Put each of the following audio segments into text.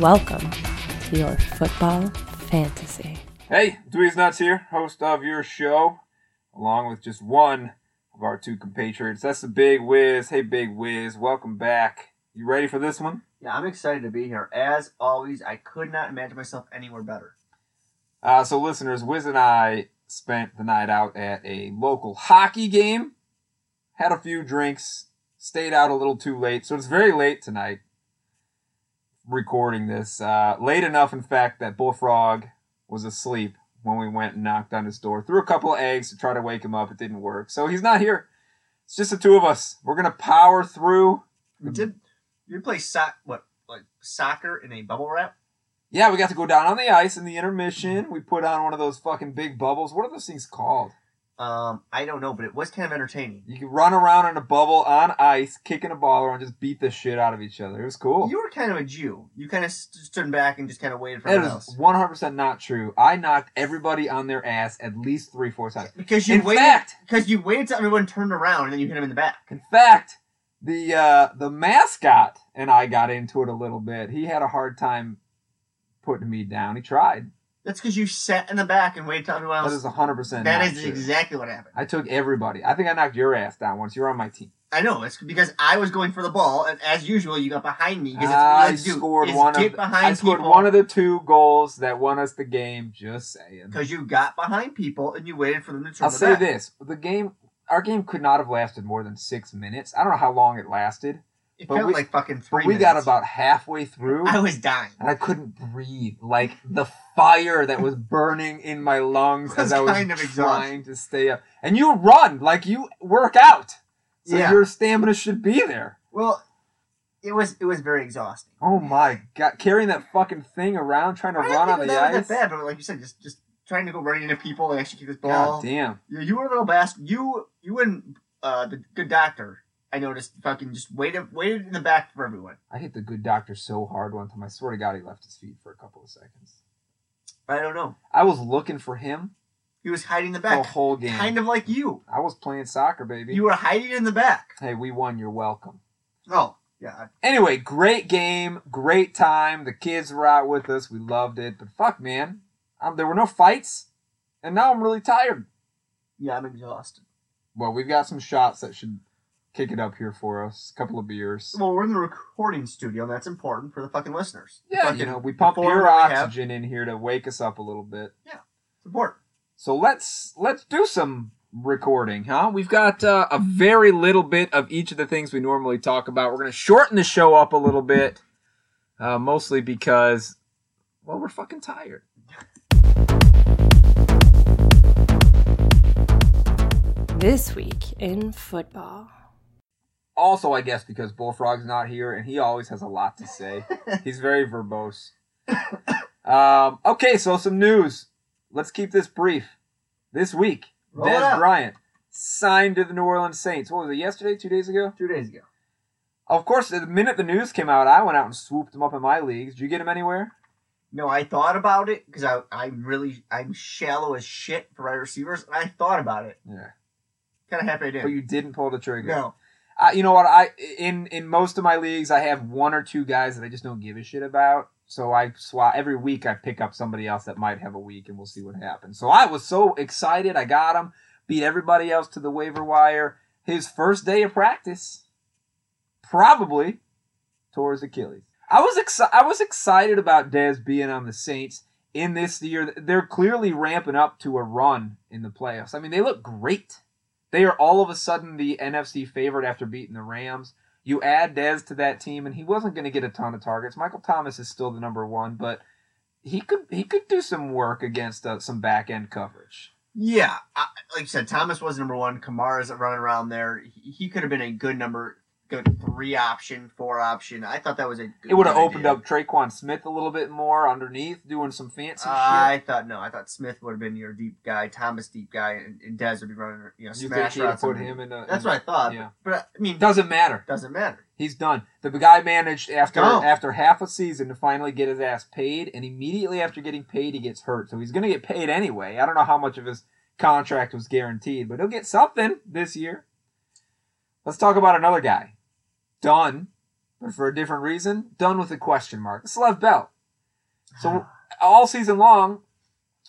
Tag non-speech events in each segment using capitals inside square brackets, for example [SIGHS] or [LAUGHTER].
Welcome to your football fantasy. Hey, Dweez Nuts here, host of your show, along with just one of our two compatriots. That's the Big Wiz. Hey, Big Wiz, welcome back. You ready for this one? Yeah, I'm excited to be here. As always, I could not imagine myself anywhere better. Uh, so, listeners, Wiz and I spent the night out at a local hockey game, had a few drinks, stayed out a little too late, so it's very late tonight recording this. Uh, late enough, in fact, that Bullfrog was asleep when we went and knocked on his door. Threw a couple of eggs to try to wake him up. It didn't work. So he's not here. It's just the two of us. We're to power through. We did. You play soc what like soccer in a bubble wrap? Yeah, we got to go down on the ice in the intermission. We put on one of those fucking big bubbles. What are those things called? Um, I don't know, but it was kind of entertaining. You can run around in a bubble on ice, kicking a ball around, just beat the shit out of each other. It was cool. You were kind of a Jew. You kind of st- stood back and just kind of waited for That everyone is else 100% not true. I knocked everybody on their ass at least three, four times. because you In waited fact- because you waited till everyone turned around and then you hit him in the back. In fact, the uh, the mascot and I got into it a little bit. He had a hard time putting me down. He tried. That's because you sat in the back and waited till everyone That else. is 100% That is true. exactly what happened. I took everybody. I think I knocked your ass down once. You were on my team. I know it's because I was going for the ball, and as usual, you got behind me. Because I it's scored do, one of behind I scored people one of the two goals that won us the game. Just saying. because you got behind people and you waited for them to turn. I'll say back. this: the game, our game could not have lasted more than six minutes. I don't know how long it lasted, It But felt we- like fucking three. we got about halfway through. I was dying. and I couldn't breathe. Like the fire that was burning in my lungs as I was kind of trying to stay up. And you run like you work out, so Yeah. your stamina should be there. Well, it was it was very exhausting. Oh my god, carrying that fucking thing around, trying to I run on the that ice. that bad, but like you said, just just trying to go running into people and actually kick this ball. God damn. You, you were a little bastard. You you and uh, the good doctor. I noticed fucking just waited waited in the back for everyone. I hit the good doctor so hard one time. I swear to God, he left his feet for a couple of seconds. I don't know. I was looking for him He was hiding in the back the whole game. kind of like you. I was playing soccer, baby. You were hiding in the back. hey, we won. You're welcome. Oh yeah, Anyway, great game, great time. The kids were out with us. We loved it. But fuck, man, um, there were no fights, and now I'm really tired. yeah. I'm exhausted. Well, we've got some shots that should kick it up here for us. A couple of beers. Well, we're in the recording studio, and that's important for the fucking listeners. Yeah, Fucking you know, we pump before pure oxygen in here to wake us up a little bit. Yeah, it's important. So let's let's do some recording, huh? We've got uh, a very little bit of each of the things we normally talk about. We're going to shorten the show up a little bit, uh, mostly because, well, we're fucking tired. This week in football. Also, I guess because Bullfrog's not here and he always has a lot to say. [LAUGHS] He's very verbose. Um, okay, so some news. Let's keep this brief. This week, Roll it out. Bryant signed to the New Orleans Saints. What was it, yesterday, two days ago? Two days ago. Of course, the minute the news came out, I went out and swooped him up in my leagues. Did you get him anywhere? No, I thought about it because I I'm really I'm shallow as shit for wide receivers, and I thought about it. Yeah. Kind of happy I did. But you didn't pull the trigger. no, You know what? I in in most of my leagues, I have one or two guys that I just don't give a shit about. So I swap every week. I pick up somebody else that might have a week, and we'll see what happens. So I was so excited. I got him, beat everybody else to the waiver wire. His first day of practice, probably tore his Achilles. I was exci- I was excited about Dez being on the Saints in this year. They're clearly ramping up to a run in the playoffs. I mean, they look great. They are all of a sudden the NFC favorite after beating the Rams. You add Dez to that team, and he wasn't going to get a ton of targets. Michael Thomas is still the number one, but he could he could do some work against uh, some back end coverage. yeah, I, like you said, Thomas was number one. Kamara's running around there. He, he could have been a good number, good three option, four option. I thought that was a. Good It would have opened idea. up Tre'Quan Smith a little bit more underneath, doing some fancy I thought no. I thought Smith would have been your deep guy, Thomas deep guy, and, and Dez would be running. You know. You smash think put him in a? That's in- what I thought. yeah. But, but I mean, Doesn't matter. doesn't matter. He's done. The guy managed after after half a season to finally get his ass paid, and immediately after getting paid, he gets hurt. So he's going to get paid anyway. I don't know how much of his contract was guaranteed, but he'll get something this year. Let's talk about another guy. Done but for a different reason. Done with a question mark. It's Lev Bell. So all season long,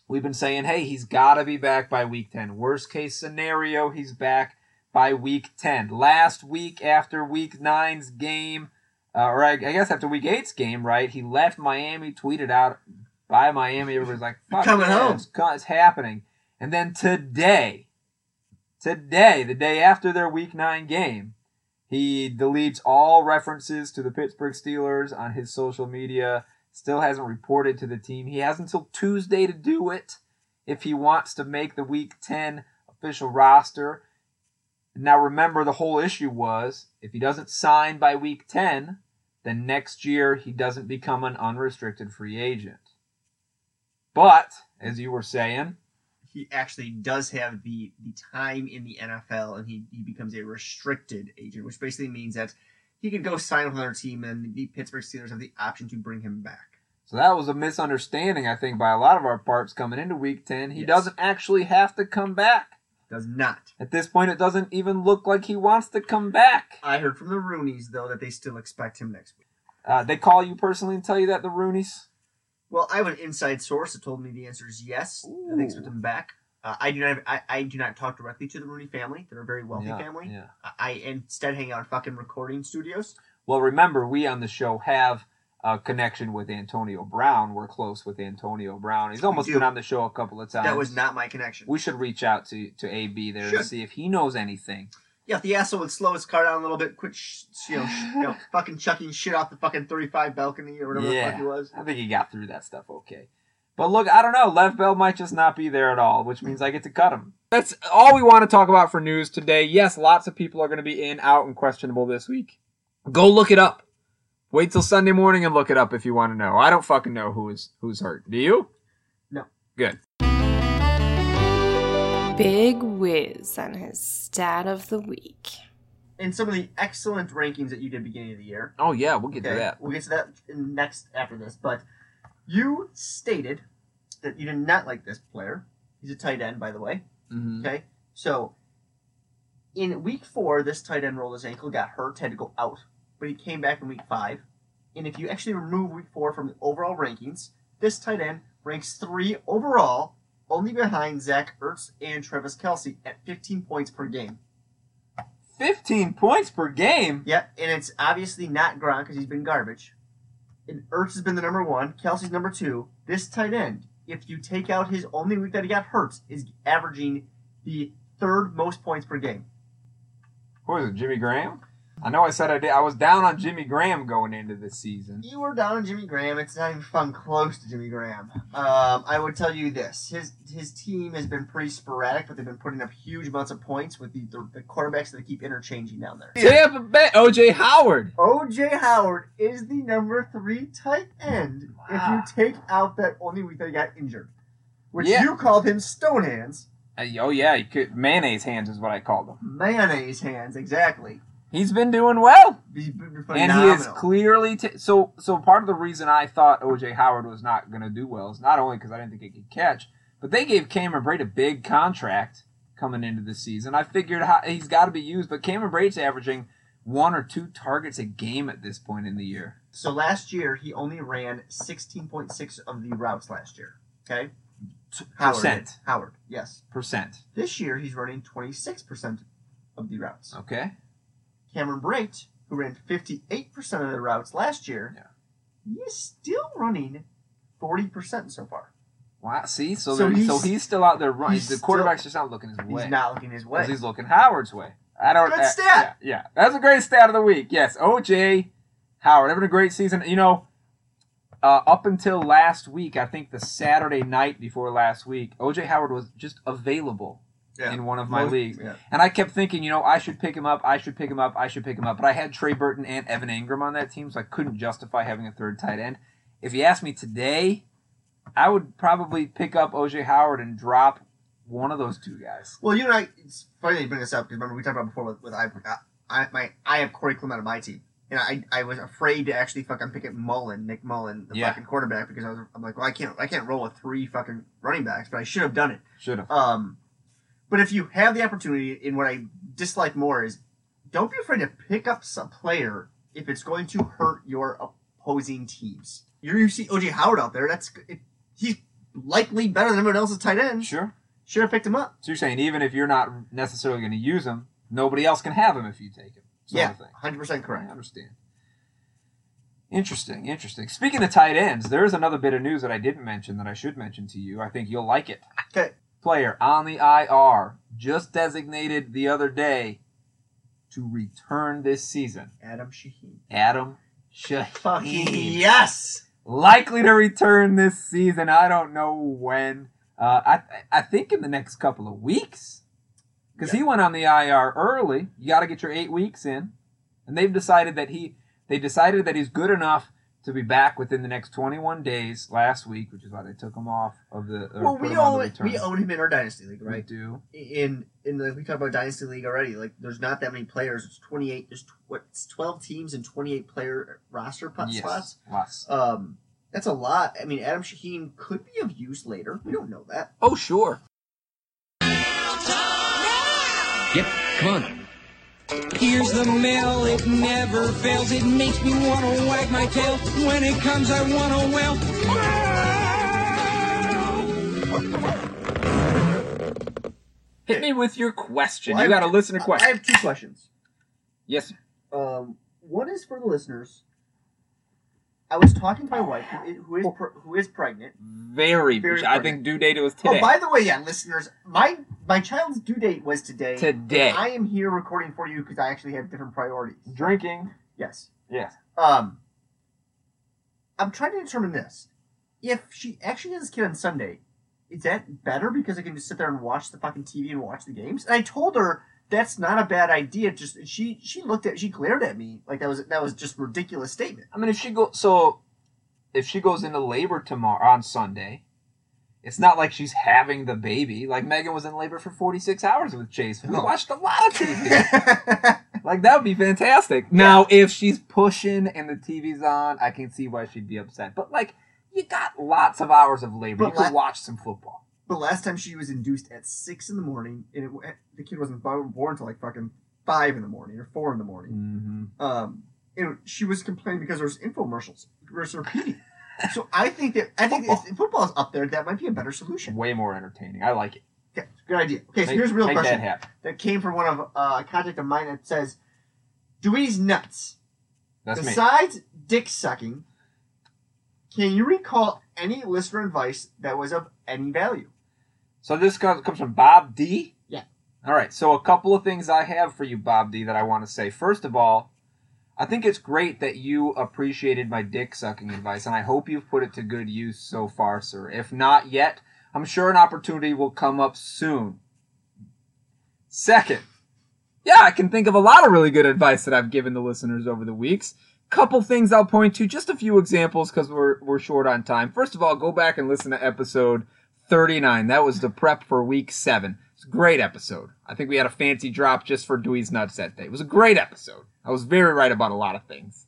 we've been saying, hey, he's got to be back bye week 10. Worst case scenario, he's back by week 10. Last week after week 9's game, uh, or I, I guess after week 8's game, right? He left Miami, tweeted out, by Miami. Everybody's like, fuck Coming yeah, home. It's, it's happening. And then today, today, the day after their week 9 game, he deletes all references to the Pittsburgh Steelers on his social media. Still hasn't reported to the team. He has until Tuesday to do it if he wants to make the Week 10 official roster. Now, remember, the whole issue was if he doesn't sign by Week 10, then next year he doesn't become an unrestricted free agent. But, as you were saying, he actually does have the the time in the NFL, and he, he becomes a restricted agent, which basically means that he could go sign with another team, and the Pittsburgh Steelers have the option to bring him back. So that was a misunderstanding, I think, by a lot of our parts coming into week 10. He Yes. doesn't actually have to come back. Does not. At this point, it doesn't even look like he wants to come back. I heard from the Rooneys though that they still expect him next week. Uh, they call you personally and tell you that, the Rooneys? Well, I have an inside source that told me the answer is yes. That they expect him back. Uh, I do not. Have, I, I do not talk directly to the Rooney family. They're a very wealthy Yeah, family. yeah. I, I instead hang out in fucking recording studios. Well, remember, we on the show have a connection with Antonio Brown. We're close with Antonio Brown. He's almost been on the show a couple of times. That was not my connection. We should reach out to, to AB there to Should. see if he knows anything. Yeah, if the asshole would slow his car down a little bit, quit, sh- you know, sh- you know, [LAUGHS] fucking chucking shit off the fucking thirty-five balcony or whatever the fuck he was. I think he got through that stuff okay. But look, I don't know. Lev Bell might just not be there at all, which means I get to cut him. That's all we want to talk about for news today. Yes, lots of people are going to be in, out, and questionable this week. Go look it up. Wait till Sunday morning and look it up if you want to know. I don't fucking know who's who's hurt. Do you? No. Good. Big whiz on his stat of the week. And some of the excellent rankings that you did beginning of the year. Oh yeah, we'll get to that. we'll get to that next after this. But you stated that you did not like this player. He's a tight end, by the way. hmm Okay, so in week four, this tight end rolled his ankle, got hurt, had to go out, but he came back in week five. And if you actually remove week four from the overall rankings, this tight end ranks three overall, only behind Zach Ertz and Travis Kelce at 15 points per game. Fifteen points per game. Yeah, and it's obviously not Gronk because he's been garbage. And Ertz has been the number one. Kelce's number two. This tight end, if you take out his only week that he got hurt, is averaging the third most points per game. Who is it? Jimmy Graham? I know I said I did. I was down on Jimmy Graham going into this season. You were down on Jimmy Graham. It's not even fun close to Jimmy Graham. Um, I would tell you this: his his team has been pretty sporadic, but they've been putting up huge amounts of points with the the, the quarterbacks that they keep interchanging down there. Tampa Bay. OJ Howard. OJ Howard is the number three tight end Wow. if you take out that only week that he got injured, which Yeah. you called him stone hands, Uh, oh yeah, he could, mayonnaise hands is what I called him. mayonnaise hands, exactly. He's been doing well. He's been and he is clearly t- so. So part of the reason I thought OJ Howard was not going to do well is not only because I didn't think he could catch, but they gave Cameron Brate a big contract coming into the season. I figured how, he's got to be used, but Cameron Brate's averaging one or two targets a game at this point in the year. So last year he only ran sixteen point six of the routes last year. Okay, Howard. Percent. Howard, yes. percent. This year he's running twenty six percent of the routes. Okay, Cameron Brate, who ran fifty eight percent of the routes last year, Yeah. he is still running forty percent so far. wow. See, so So there- so he's- he's, still out there running. he's The still- quarterback's just not looking his way. He's not looking his way. he's looking Howard's way. I don't. Good uh, stat. Yeah, yeah, that's a great stat of the week. Yes, OJ Howard having a great season. You know, uh, up until last week, I think the Saturday night before last week, OJ Howard was just available Yeah. in one of my Most- leagues, yeah. and I kept thinking, you know, I should pick him up. I should pick him up. I should pick him up. But I had Trey Burton and Evan Engram on that team, so I couldn't justify having a third tight end. If you ask me today, I would probably pick up OJ Howard and drop one of those two guys. Well, you and I, it's funny that you bring this up because remember we talked about before with, with I, I, my, I have Corey Clement on my team. And I, I was afraid to actually fucking pick up Mullen, Nick Mullen, the Yeah. fucking quarterback, because I was, I'm like, well, I can't, I can't roll with three fucking running backs, but I should have done it. Should have. Um, but if you have the opportunity, in what I dislike more is, don't be afraid to pick up some player if it's going to hurt your opposing teams. You you see OJ Howard out there. That's it, he's likely better than everyone else's tight end. Sure. Should have picked him up. So you're saying even if you're not necessarily going to use him, nobody else can have him if you take him. Yeah, hundred percent correct. I understand. Interesting, interesting. Speaking of tight ends, there is another bit of news that I didn't mention that I should mention to you. I think you'll like it. Okay. Player on the IR, just designated the other day to return this season. Adam Shaheen. Adam Shaheen. yes. Likely to return this season. I don't know when. Uh, I I think in the next couple of weeks. Because he went on the IR early. You got to get your eight weeks in, and they've decided that he they decided that he's good enough to be back within the next 21 days. Last week, which is why they took him off of the. Well, we him the own we own him in our dynasty league, We right? do. In in the we talked about dynasty league already. Like, there's not that many players. It's 28. There's tw- what? It's 12 teams and 28 player roster pot spots. Yes. Lots. Um, that's a lot. I mean, Adam Shaheen could be of use later. We don't know that. Oh sure. Yep, come on. Here's the mail, it never fails. It makes me wanna wag my tail. When it comes, I wanna wail. Hit me with your question. Well, you I- got a listener question. I have two questions. yes. Um, one is for the listeners. I was talking to my wife, who is who is, pre- who is pregnant. Very. Very I think due date was today. Oh, by the way, yeah, listeners, my my child's due date was today. Today. And I am here recording for you because I actually have different priorities. Drinking. Yes. Yes. Um, I'm trying to determine this. If she actually has this kid on Sunday, is that better because I can just sit there and watch the fucking TV and watch the games? And I told her that's not a bad idea. Just she she looked at she glared at me like that was that was just a ridiculous statement. I mean, if she go so, if she goes into labor tomorrow on Sunday, it's not like she's having the baby. Like Megan was in labor for forty six hours with Chase. We oh. watched a lot of TV. [LAUGHS] like that would be fantastic. Now, if she's pushing and the TV's on, I can see why she'd be upset. But like, you got lots of hours of labor. But you could watch some football. But last time she was induced at six in the morning, and it, the kid wasn't born until like fucking five in the morning or four in the morning. Mm-hmm. Um, and she was complaining because there was infomercials was repeating. so I think that I think Football. if football's up there, that might be a better solution. Way more entertaining. I like it. Okay, good idea. Okay, so Make- here's a real question that that came from one of uh, a contact of mine that says, "Dewey's nuts." That's me. Besides dick sucking, can you recall any listener advice that was of any value? So this comes comes from Bob D. Yeah. All right. So a couple of things I have for you, Bob D, that I want to say. First of all, I think it's great that you appreciated my dick sucking advice, and I hope you've put it to good use so far, sir. If not yet, I'm sure an opportunity will come up soon. Second, yeah, I can think of a lot of really good advice that I've given the listeners over the weeks. Couple things I'll point to, just a few examples because we're we're short on time. First of all, go back and listen to episode 39. That was the prep for week seven. It's a great episode. I think we had a fancy drop just for Dewey's Nuts that day. It was a great episode. I was very right about a lot of things.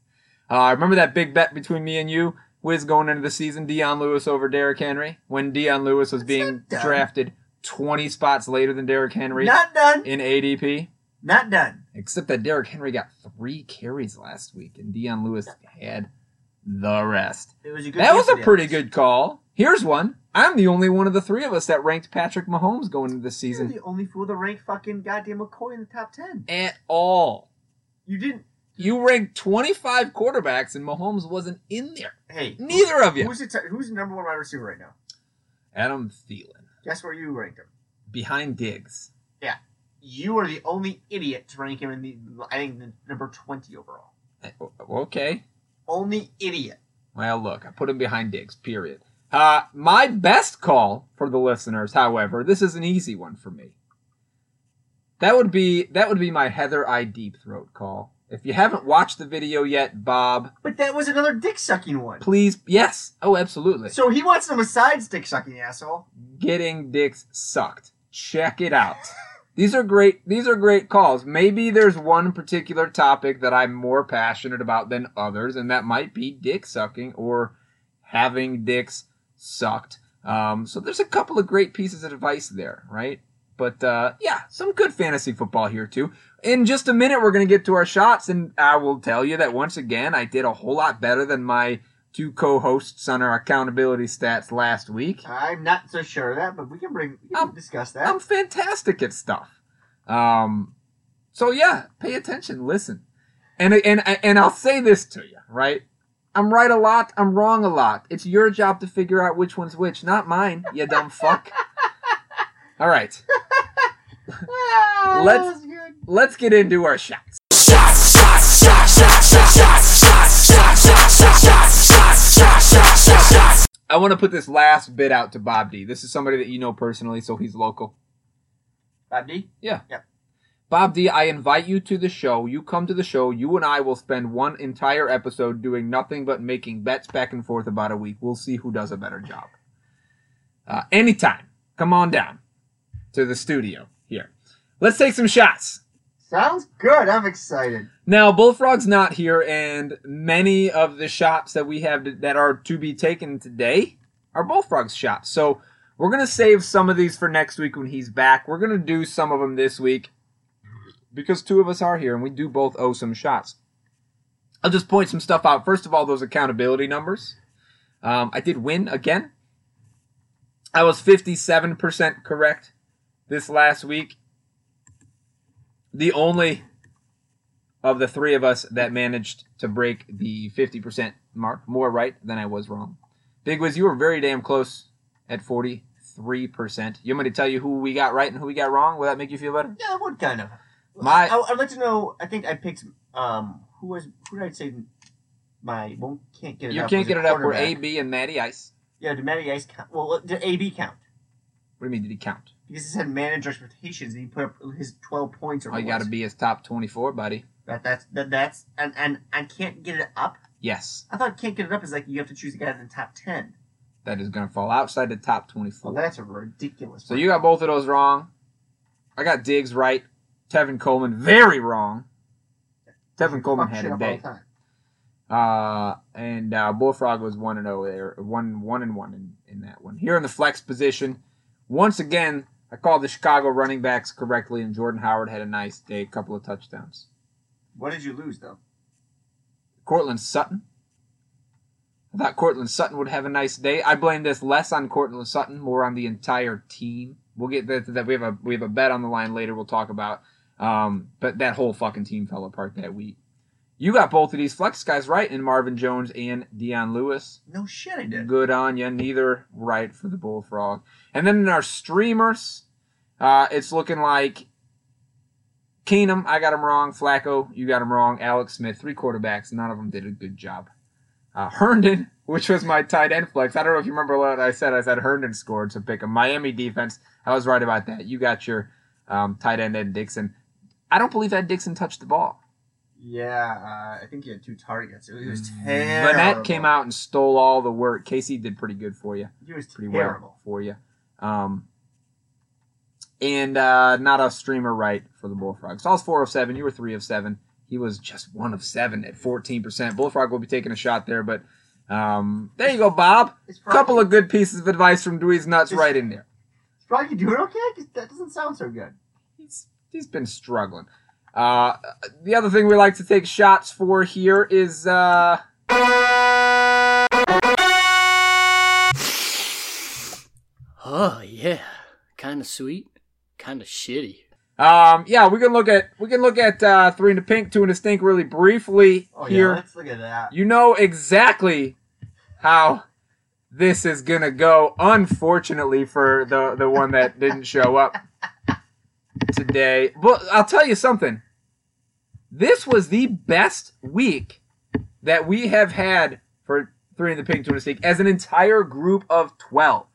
Uh, remember that big bet between me and you? Wiz going into the season, Dion Lewis over Derrick Henry? When Dion Lewis was being drafted 20 spots later than Derrick Henry Not done. in ADP? Not done. Except that Derrick Henry got three carries last week and Dion Lewis had the rest. It was a good. That was a pretty good call. Here's one. I'm the only one of the three of us that ranked Patrick Mahomes going into this You're season the only fool to rank fucking goddamn McCoy in the top ten. at all. You didn't. You ranked 25 quarterbacks and Mahomes wasn't in there. Hey, Neither of you. Who's the t- who's the number one wide receiver right now? Adam Thielen Guess where you ranked him. behind Diggs. Yeah, you are the only idiot to rank him in the I think the number twenty overall. Eh, Okay. Only idiot. Well, look, I put him behind Diggs, period. Uh, my best call for the listeners, however, this is an easy one for me. That would be that would be my Heather I Deep Throat call. If you haven't watched the video yet, Bob, But that was another dick sucking one. please, yes, oh, absolutely, So he wants them besides dick sucking, asshole. getting dicks sucked. Check it out. [LAUGHS] These are great. These are great calls. Maybe there's one particular topic that I'm more passionate about than others, and that might be dick sucking or having dicks sucked. Um, so there's a couple of great pieces of advice there, right? But uh, yeah, some good fantasy football here too. In just a minute, we're gonna get to our shots, and I will tell you that once again, I did a whole lot better than my two co-hosts on our accountability stats last week. I'm not so sure of that, but we can bring we can discuss that. I'm fantastic at stuff. Um, so yeah, pay attention, listen, and and and I'll say this to you, right? I'm right a lot. I'm wrong a lot. It's your job to figure out which one's which, not mine. You dumb fuck. [LAUGHS] All right, let's- let's get into our shots. Shots, shots, shots, shots, shots, shots, shots, shots, shots, shots, shots, shots, shots, shots, shots, shots. I want to put this last bit out to Bob D. This is somebody that you know personally, so he's local. Bob D. Bob D, I invite you to the show. You come to the show. You and I will spend one entire episode doing nothing but making bets back and forth about a week. We'll see who does a better job. Uh, anytime. Come on down to the studio here. Let's take some shots. Sounds good. I'm excited. Now, Bullfrog's not here, and many of the shots that we have that are to be taken today are Bullfrog's shots. So we're gonna save some of these for next week when he's back. We're gonna do some of them this week because two of us are here, and we do both owe some shots. I'll just point some stuff out. First of all, those accountability numbers. Um, I did win again. I was 57% correct this last week. The only of the three of us that managed to break the 50% mark, more right than I was wrong. Big Wiz, you were very damn close at 43%. You want me to tell you who we got right and who we got wrong? Will that make you feel better? Yeah, would kind of. My- I, I'd like to know. I think I picked. Um, who was? Who did I say? My won't can't get it. You up can't get it up. We're. AB and Matty Ice. Yeah, did Matty Ice count? Well, did AB count? What do you mean, did he count? Because he said manage expectations, and he put up his twelve points. Or Oh, you got to be his top 24, buddy. That, that's that, that's and and I can't get it up. Yes, I thought can't get it up is like you have to choose a guy in the top ten. that is going to fall outside the top 24. Well, that's a ridiculous. So you got both of those wrong. I got Diggs right. Tevin Coleman very wrong. Tevin Coleman had a day. Uh, and uh, Bullfrog was one and zero there, one one and one in, in that one. Here in the flex position, once again, I called the Chicago running backs correctly, and Jordan Howard had a nice day, a couple of touchdowns. What did you lose though? Courtland Sutton. I thought Courtland Sutton would have a nice day. I blame this less on Courtland Sutton, more on the entire team. We'll get that. that we have a we have a bet on the line later. We'll talk about. Um, but that whole fucking team fell apart that week. You got both of these flex guys right in Marvin Jones and Dion Lewis. No shit, I did. Good on you. Neither right for the Bullfrog. And then in our streamers, uh, it's looking like Keenum, I got him wrong. Flacco, you got him wrong. Alex Smith, three quarterbacks. None of them did a good job. Uh, Herndon, [LAUGHS] which was my tight end flex. I don't know if you remember what I said. I said Herndon scored to pick a Miami defense. I was right about that. You got your um, tight end Ed Dickson. I don't believe Ed Dickson touched the ball. Yeah, uh, I think he had two targets. It was Mm. terrible. Vannett came out and stole all the work. Casey did pretty good for you. He was pretty terrible. well for you. Um, and uh, not a streamer right for the Bullfrogs. So I was four of seven. You were three of seven. He was just one of seven at fourteen percent. Bullfrog will be taking a shot there, but um, there you go, Bob. A couple of good pieces of advice from Dewey's nuts Is- right in there. is Froggy doing okay? that doesn't sound so good. He's he's been struggling. Uh, the other thing we like to take shots for here is uh, Oh yeah, kind of sweet, kind of shitty. um, yeah, we can look at we can look at uh, three in the pink, two in the stink really briefly Oh here. yeah, let's look at that. You know exactly how this is gonna go. Unfortunately for the the one that didn't show up [LAUGHS] today, but I'll tell you something. This was the best week that we have had for three in the pink, in the as an entire group of twelve.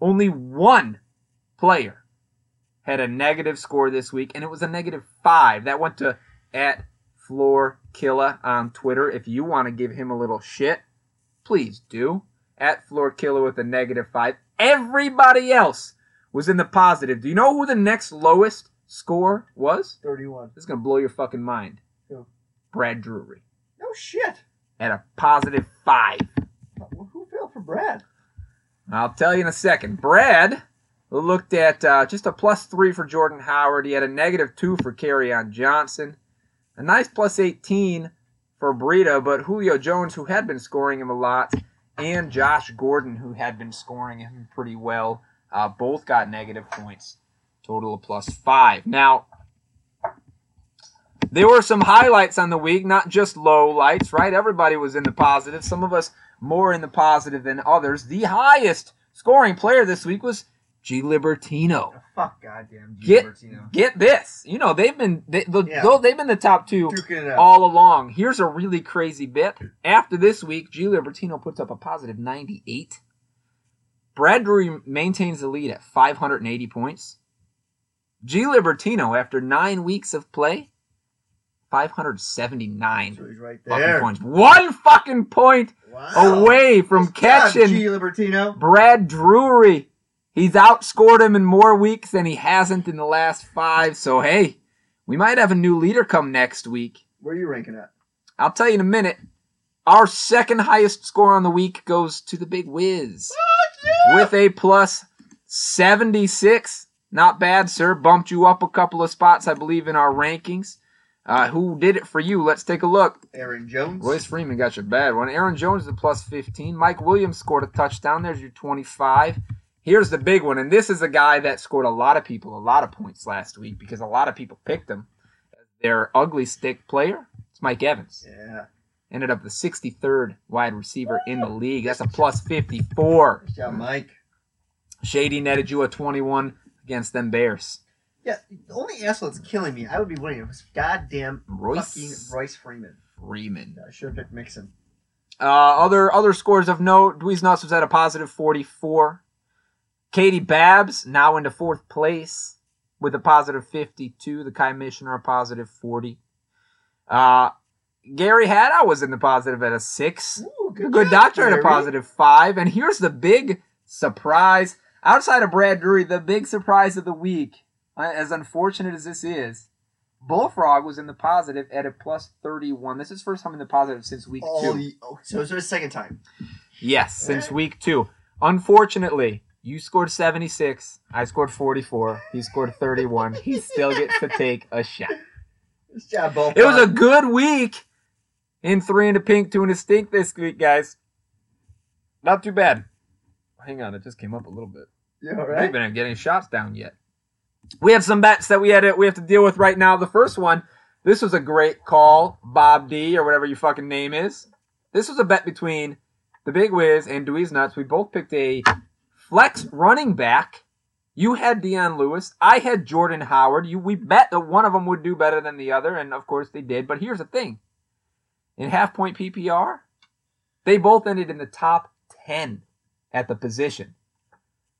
Only one player had a negative score this week, and it was a negative five. That went to at Floor Killa on Twitter. If you want to give him a little shit, please do. At Floor killer with a negative five. Everybody else was in the positive. Do you know who the next lowest score was? Thirty-one. This is gonna blow your fucking mind. Who? Brad Drury No shit. at a positive five. Who fell for Brad? I'll tell you in a second. Brad looked at uh, just a plus three for Jordan Howard. He had a negative two for on Johnson. A nice plus 18 for Breida, but Julio Jones, who had been scoring him a lot, and Josh Gordon, who had been scoring him pretty well, uh, both got negative points. Total of plus five. Now, there were some highlights on the week, not just low lights, right? Everybody was in the positive. Some of us more in the positive than others. The highest scoring player this week was G. Libertino. Fuck goddamn G. Get Bertino. get this. You know they've been they, the, Yeah. they've been the top two Duking it out. all along. Here's a really crazy bit. After this week, G. Libertino puts up a positive 98. Brad Drury maintains the lead at 580 points. G. Libertino, after nine weeks of play, 579 So right fucking points. One fucking point Wow. away from Nice job, catching G. Libertino. Brad Drury. He's outscored him in more weeks than he hasn't in the last five. So hey, we might have a new leader come next week. Where are you ranking at? I'll tell you in a minute. Our second highest score on the week goes to the Big Wiz [LAUGHS] with a plus 76. Not bad, sir. Bumped you up a couple of spots, I believe, in our rankings. Uh, who did it for you? Let's take a look. Aaron Jones. Royce Freeman got your bad one. Aaron Jones is a plus 15. Mike Williams scored a touchdown. There's your 25. Here's the big one, and this is a guy that scored a lot of people a lot of points last week because a lot of people picked him their ugly stick player. It's Mike Evans. Yeah. Ended up the 63rd wide receiver in the league. That's a plus 54. Good job, Mike. Shady netted you a 21 against them Bears. Yeah, the only asshole that's killing me, I would be winning, It was goddamn Royce fucking Royce Freeman. Freeman. I should have picked Mixon. Uh, other other scores of note: Dweez Nuts was at a positive 44. Katie Babs now into fourth place with a positive 52. The Kai Missioner a positive 40. Uh, Gary Haddow was in the positive at a six. Ooh, The good doctor at a positive five. And here's the big surprise. Outside of Brad Drury, the big surprise of the week, uh, as unfortunate as this is, Bullfrog was in the positive at a plus 31. This is first time in the positive since week Oh, two. oh, so it's the second time. Yes, since week two. Unfortunately, you scored 76. I scored 44. He scored 31. He still gets to [LAUGHS] take a shot. Job, It was a good week in three and a pink, two and a stink this week, guys. Not too bad. Hang on, it just came up a little bit. Yeah, We haven't getting shots down yet. We have some bets that we had to, we have to deal with right now. The first one, this was a great call, Bob D or whatever your fucking name is. This was a bet between the Big Wiz and Dewey's Nuts. We both picked a flex running back. You had Dion Lewis. I had Jordan Howard. You we bet that one of them would do better than the other, and of course they did. But here's the thing: in half point PPR, they both ended in the top ten at the position.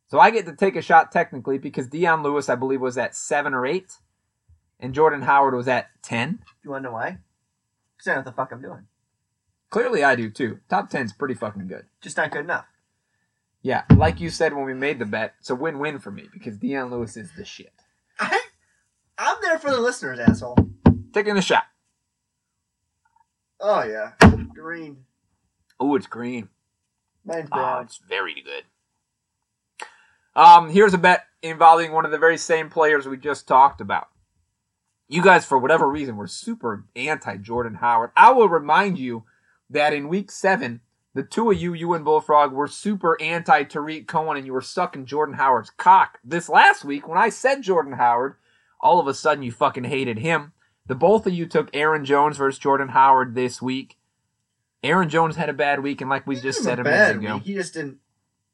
So I get to take a shot technically because Dion Lewis, I believe, was at seven or eight, and Jordan Howard was at ten. You want to know why? Because I don't know what the fuck I'm doing. Clearly, I do too. Top ten's pretty fucking good. Just not good enough. Yeah, like you said when we made the bet, it's a win-win for me because Dion Lewis is the shit. I, I'm there for the listeners, asshole. Taking a shot. Oh, yeah. Green. Oh, it's green. Mine's Oh, it's very good. Um, here's a bet involving one of the very same players we just talked about. You guys, for whatever reason, were super anti Jordan Howard. I will remind you that in week seven, the two of you, you and Bullfrog, were super anti Tarik Cohen and you were sucking Jordan Howard's cock. This last week, when I said Jordan Howard, all of a sudden you fucking hated him. The both of you took Aaron Jones versus Jordan Howard this week. Aaron Jones had a bad week, and like we He just said a bad minute ago, week. He just didn't.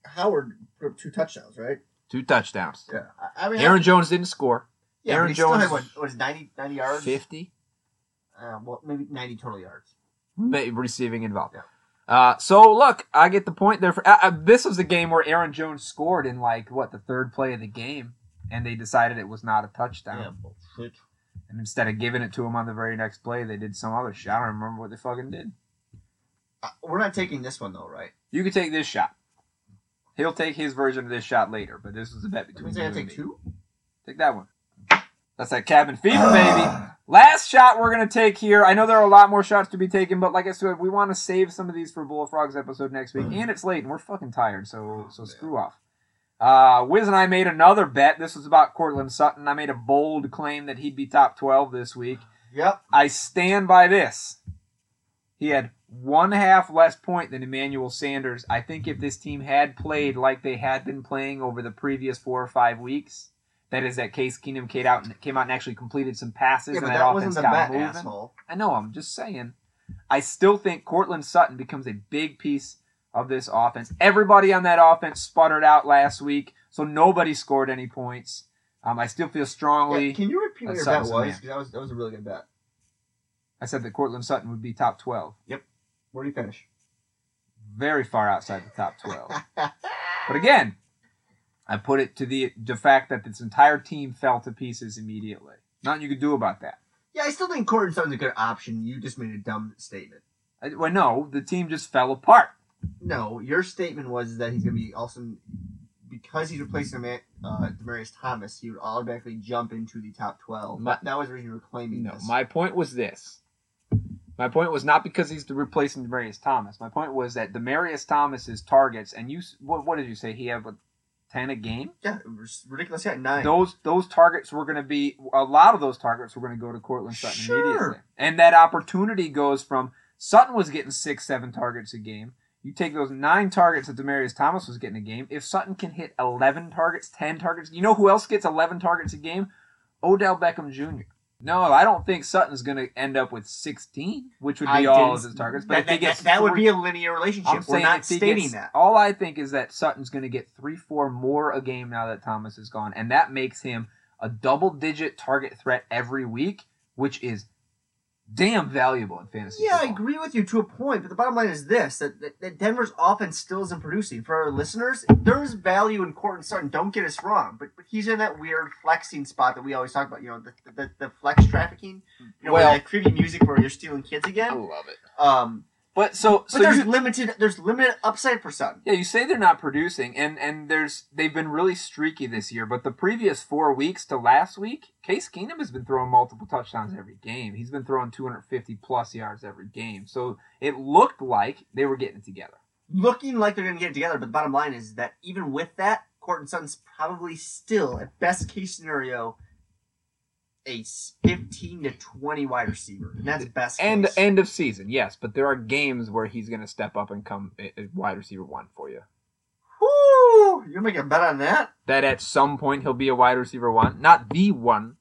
Howard put up two touchdowns, right? two touchdowns. Yeah. I, I mean, Aaron Jones didn't score. yeah, Aaron but he still Jones- had, what, was 90, 90 yards? 50 Uh, well, maybe 90 total yards. ma- receiving involved. Uh, so look, I get the point there. For uh, uh, this was a game where Aaron Jones scored in like what the third play of the game, and they decided it was not a touchdown. bullshit. And instead of giving it to him on the very next play, they did some other shot. I don't remember what they fucking did. Uh, we're not taking this one, though, right? You can take this shot. He'll take his version of this shot later, but this was a bet between I take me. two? Take that one. That's that cabin fever, [SIGHS] baby. Last shot we're gonna take here. I know there are a lot more shots to be taken, but like I said, we want to save some of these for Bullfrogs episode next week, and it's late and we're fucking tired, so so screw off. Uh, Wiz and I made another bet. This was about Courtland Sutton. I made a bold claim that he'd be top 12 this week. Yep. I stand by this. He had one half less point than Emmanuel Sanders. I think if this team had played like they had been playing over the previous four or five weeks, that is, that Case Keenum came out and came out and actually completed some passes, Yeah, and that, that offense got bet, moving. asshole. I know. I'm just saying. I still think Courtland Sutton becomes a big piece of this offense. Everybody on that offense sputtered out last week, so nobody scored any points. Um, I still feel strongly. Yeah, can you repeat what your bet was? that was that was a really good bet. I said that Courtland Sutton would be top 12. Yep. Where do you finish? very far outside the top 12. [LAUGHS] but again, I put it to the the fact that this entire team fell to pieces immediately. Nothing you could do about that. Yeah, I still think Courtland Sutton's a good option. You just made a dumb statement. I, well, no, the team just fell apart. No, your statement was that he's going to be also because he's replacing uh, Demaryius Thomas. He would automatically jump into the top twelve. My- that, was the reason you were claiming No, this. my point was this. My point was not because he's replacing Demaryius Thomas. My point was that Demaryius Thomas's targets, and you, what, what did you say? He had what, ten a game. yeah, it was ridiculous. Yeah, nine. Those those targets were going to be a lot of those targets were going to go to Courtland Sutton Sure. immediately, and that opportunity goes from Sutton was getting six seven targets a game. You take those nine targets that Demaryius Thomas was getting a game. If Sutton can hit eleven targets, ten targets, you know who else gets eleven targets a game? Odell Beckham Jr. No, I don't think Sutton's going to end up with sixteen, which would be I all of his targets. But that, if he that, gets that, that would be a linear relationship. I'm We're not stating gets- that. All I think is that Sutton's going to get three, four more a game now that Thomas is gone, and that makes him a double-digit target threat every week, which is damn valuable in fantasy. Yeah, I agree with you to a point, but the bottom line is this: that, that, that Denver's offense still isn't producing. For our listeners, there's value in Courtland Sutton. Don't get us wrong, but, but he's in that weird flexing spot that we always talk about. You know, the the, the flex trafficking. You know, well, that creepy music where you're stealing kids again. I love it. Um, But so, but so there's you, limited. There's limited upside for Sutton. yeah, you say they're not producing, and and there's they've been really streaky this year. But the previous four weeks to last week, Case Keenum has been throwing multiple touchdowns every game. He's been throwing 250 plus yards every game. So it looked like they were getting it together. Looking like they're going to get it together, but the bottom line is that even with that, Courtland Sutton's probably still, at best case scenario, a 15 to 20 wide receiver, and that's best. And case. end of season, yes, but there are games where he's going to step up and come wide receiver one for you. Whoo! You're making a bet on that? That at some point he'll be a wide receiver one, not the one.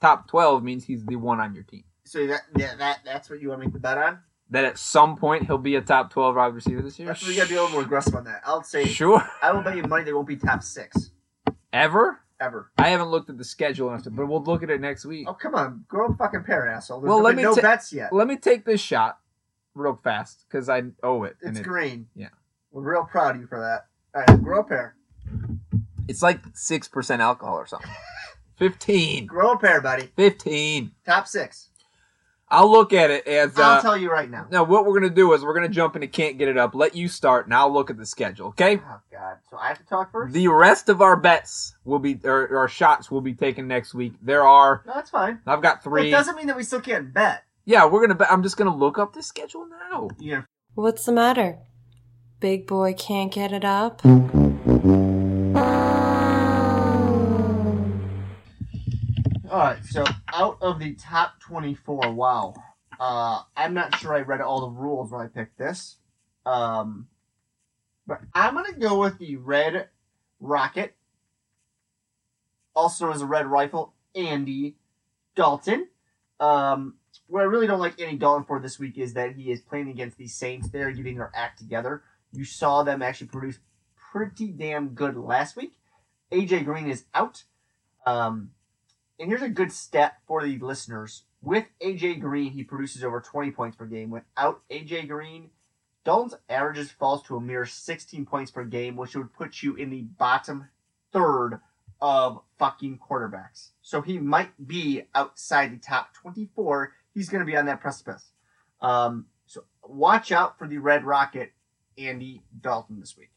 Top twelve means he's the one on your team. So that yeah, that that's what you want to make the bet on? That at some point he'll be a top twelve wide receiver this year. That's where you gotta be a little more aggressive on that. I'll say Sure. I will bet you money they won't be top six Ever? Ever. I haven't looked at the schedule enough to, but we'll look at it next week. Oh come on, grow a fucking pair, asshole. There's Well, let me no ta- bets yet. Let me take this shot real fast because I owe it. and It's it- green. yeah. We're real proud of you for that. All right, grow a pair. it's like six percent alcohol or something. [LAUGHS] Fifteen. Grow a pair, buddy. Fifteen. Top six. I'll look at it as. Uh, I'll tell you right now. Now, what we're gonna do is we're gonna jump into can't get it up. Let you start, and I'll look at the schedule. Okay. Oh God. So I have to talk first. The rest of our bets will be, or our shots will be taken next week. There are. no, that's fine. I've got But three. it doesn't mean that we still can't bet. Yeah, we're gonna. Bet, I'm just gonna look up the schedule now. Yeah. What's the matter? Big boy can't get it up? All right, so out of the top 24, wow. Uh, I'm not sure I read all the rules when I picked this. Um, but I'm going to go with the Red Rocket, also as a Red Rifle, Andy Dalton. Um, what I really don't like Andy Dalton for this week is that he is playing against the Saints. They're getting their act together. You saw them actually produce pretty damn good last week. AJ Green is out. Um, and here's a good stat for the listeners. With AJ Green, he produces over 20 points per game. Without AJ Green, Dalton's averages falls to a mere 16 points per game, which would put you in the bottom third of fucking quarterbacks. So he might be outside the top 24. He's going to be on that precipice. Um, so watch out for the Red Rocket, Andy Dalton, this week.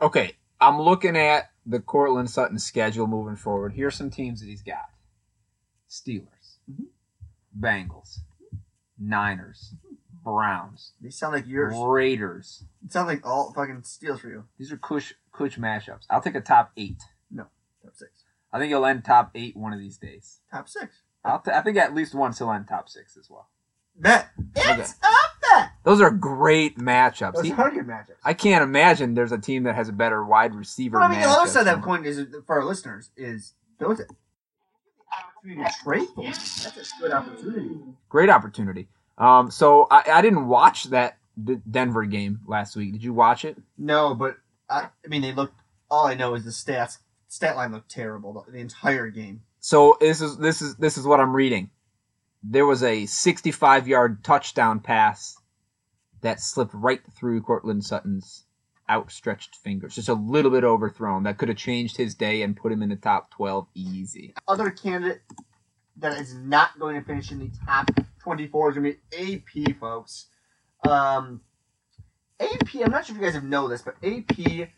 Okay, I'm looking at the Courtland Sutton schedule moving forward. Here's some teams that he's got: Steelers, Mhm. Bengals, Niners, Browns, They sound like yours. Raiders. It sounds like all fucking steals for you. These are cush cush mashups. I'll take a top eight. No, Top six. I think you'll end top eight one of these days. Top six. I'll t- I think at least once he'll end top six as well. Bet. It's up bet. Those are great matchups. Those are good matchups. I can't imagine there's a team that has a better wide receiver. Well, I mean, the other side of that coin is for our listeners is those opportunity to trade for. That's a good opportunity. Great opportunity. Um, so I, I didn't watch that D- Denver game last week. Did you watch it? No, but I, I mean, they looked. All I know is the stats. Stat line looked terrible the, the entire game. So this is this is this is what I'm reading. There was a 65 yard touchdown pass that slipped right through Courtland Sutton's outstretched fingers, just a little bit overthrown. That could have changed his day and put him in the top 12 easy. Other candidate that is not going to finish in the top twenty-four is going to be AP, folks. Um, AP. I'm not sure if you guys have know this, but AP.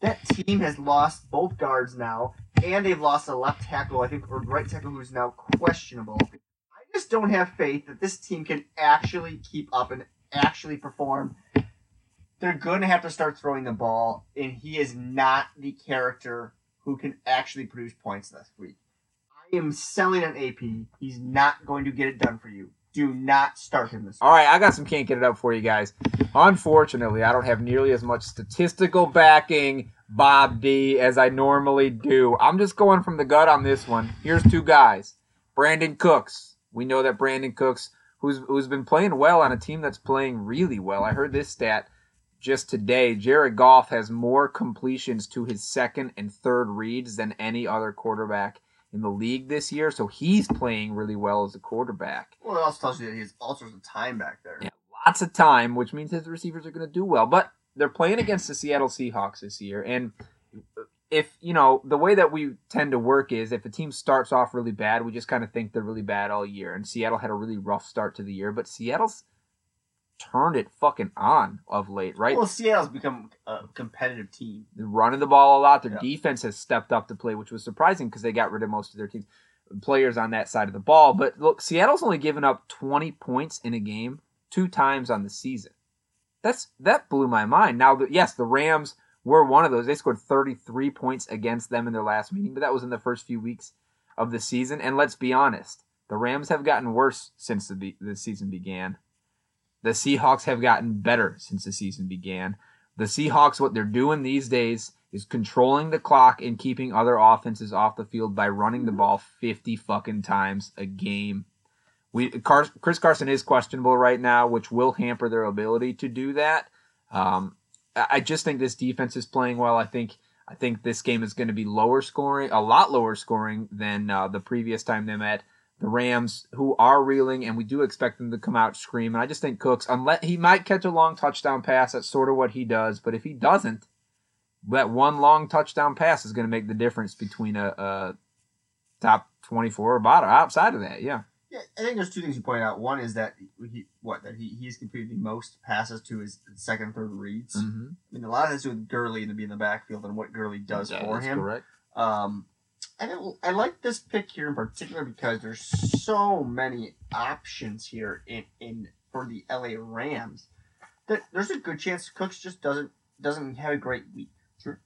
That team has lost both guards now, and they've lost a left tackle, I think, or right tackle who's now questionable. I just don't have faith that this team can actually keep up and actually perform. They're going to have to start throwing the ball, and he is not the character who can actually produce points this week. I am selling an AP. He's not going to get it done for you. Do not start him this week. All right, I got some can't get it up for you guys. Unfortunately, I don't have nearly as much statistical backing, Bob D, as I normally do. I'm just going from the gut on this one. Here's two guys. Brandin Cooks. We know that Brandin Cooks, who's who's been playing well on a team that's playing really well. I heard this stat just today. Jared Goff has more completions to his second and third reads than any other quarterback in the league this year. So he's playing really well as a quarterback. Well, it also tells you that he has all sorts of time back there. Yeah, lots of time, which means his receivers are going to do well. But they're playing against the Seattle Seahawks this year, and if you know the way that we tend to work is if a team starts off really bad, we just kind of think they're really bad all year. And Seattle had a really rough start to the year, but Seattle's turned it fucking on of late, right? Well, Seattle's become a competitive team. They're running the ball a lot. Their Yeah. defense has stepped up to play, which was surprising because they got rid of most of their teams players on that side of the ball. But look, Seattle's only given up 20 points in a game two times on the season. That's that blew my mind. Now, the, yes, the Rams were one of those. They scored 33 points against them in their last meeting, but that was in the first few weeks of the season. And let's be honest, the Rams have gotten worse since the be- the season began. The Seahawks have gotten better since the season began. The Seahawks, what they're doing these days is controlling the clock and keeping other offenses off the field by running the ball 50 fucking times a game. We Car- Chris Carson is questionable right now, which will hamper their ability to do that. Um, I just think this defense is playing well. I think I think this game is going to be lower scoring, a lot lower scoring than uh, the previous time they met. The Rams, who are reeling, and we do expect them to come out screaming. I just think Cooks, unless he might catch a long touchdown pass, that's sort of what he does. But if he doesn't, that one long touchdown pass is going to make the difference between a, a top twenty-four or bottom outside of that. Yeah, Yeah, I think there's two things you point out. One is that he what that he he's completed the most passes to his second and third reads. mm-hmm. I mean, a lot of this with Gurley to be in the backfield and what Gurley does for him. Correct. Um, and I, I like this pick here in particular because there's so many options here in, in for the LA Rams that there's a good chance Cooks just doesn't doesn't have a great week. Sure.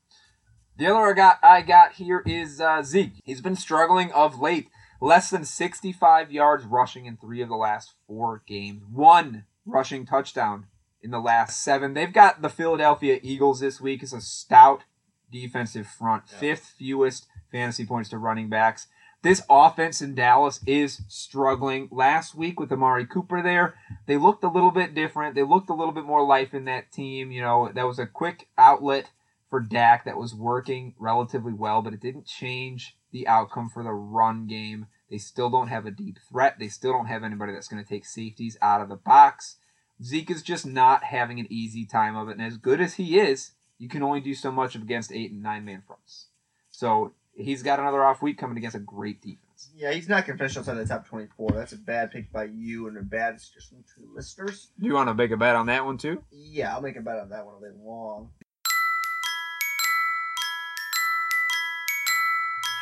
The other I got I got here is uh, Zeke. He's been struggling of late. Less than 65 yards rushing in three of the last four games. One rushing touchdown in the last seven. They've got the Philadelphia Eagles this week. It's a stout defensive front. Yeah. Fifth fewest fantasy points to running backs. This offense in Dallas is struggling. Last week with Amari Cooper there, they looked a little bit different. They looked a little bit more life in that team. You know, that was a quick outlet for Dak that was working relatively well, but it didn't change the outcome for the run game. They still don't have a deep threat. They still don't have anybody that's going to take safeties out of the box. Zeke is just not having an easy time of it. And as good as he is, you can only do so much against eight and nine man fronts. So he's got another off week coming against a great defense. Yeah, he's not going to finish outside the top 24. That's a bad pick by you and a bad suggestion to the listeners. Do you want to make a bet on that one too? Yeah, I'll make a bet on that one a bit long.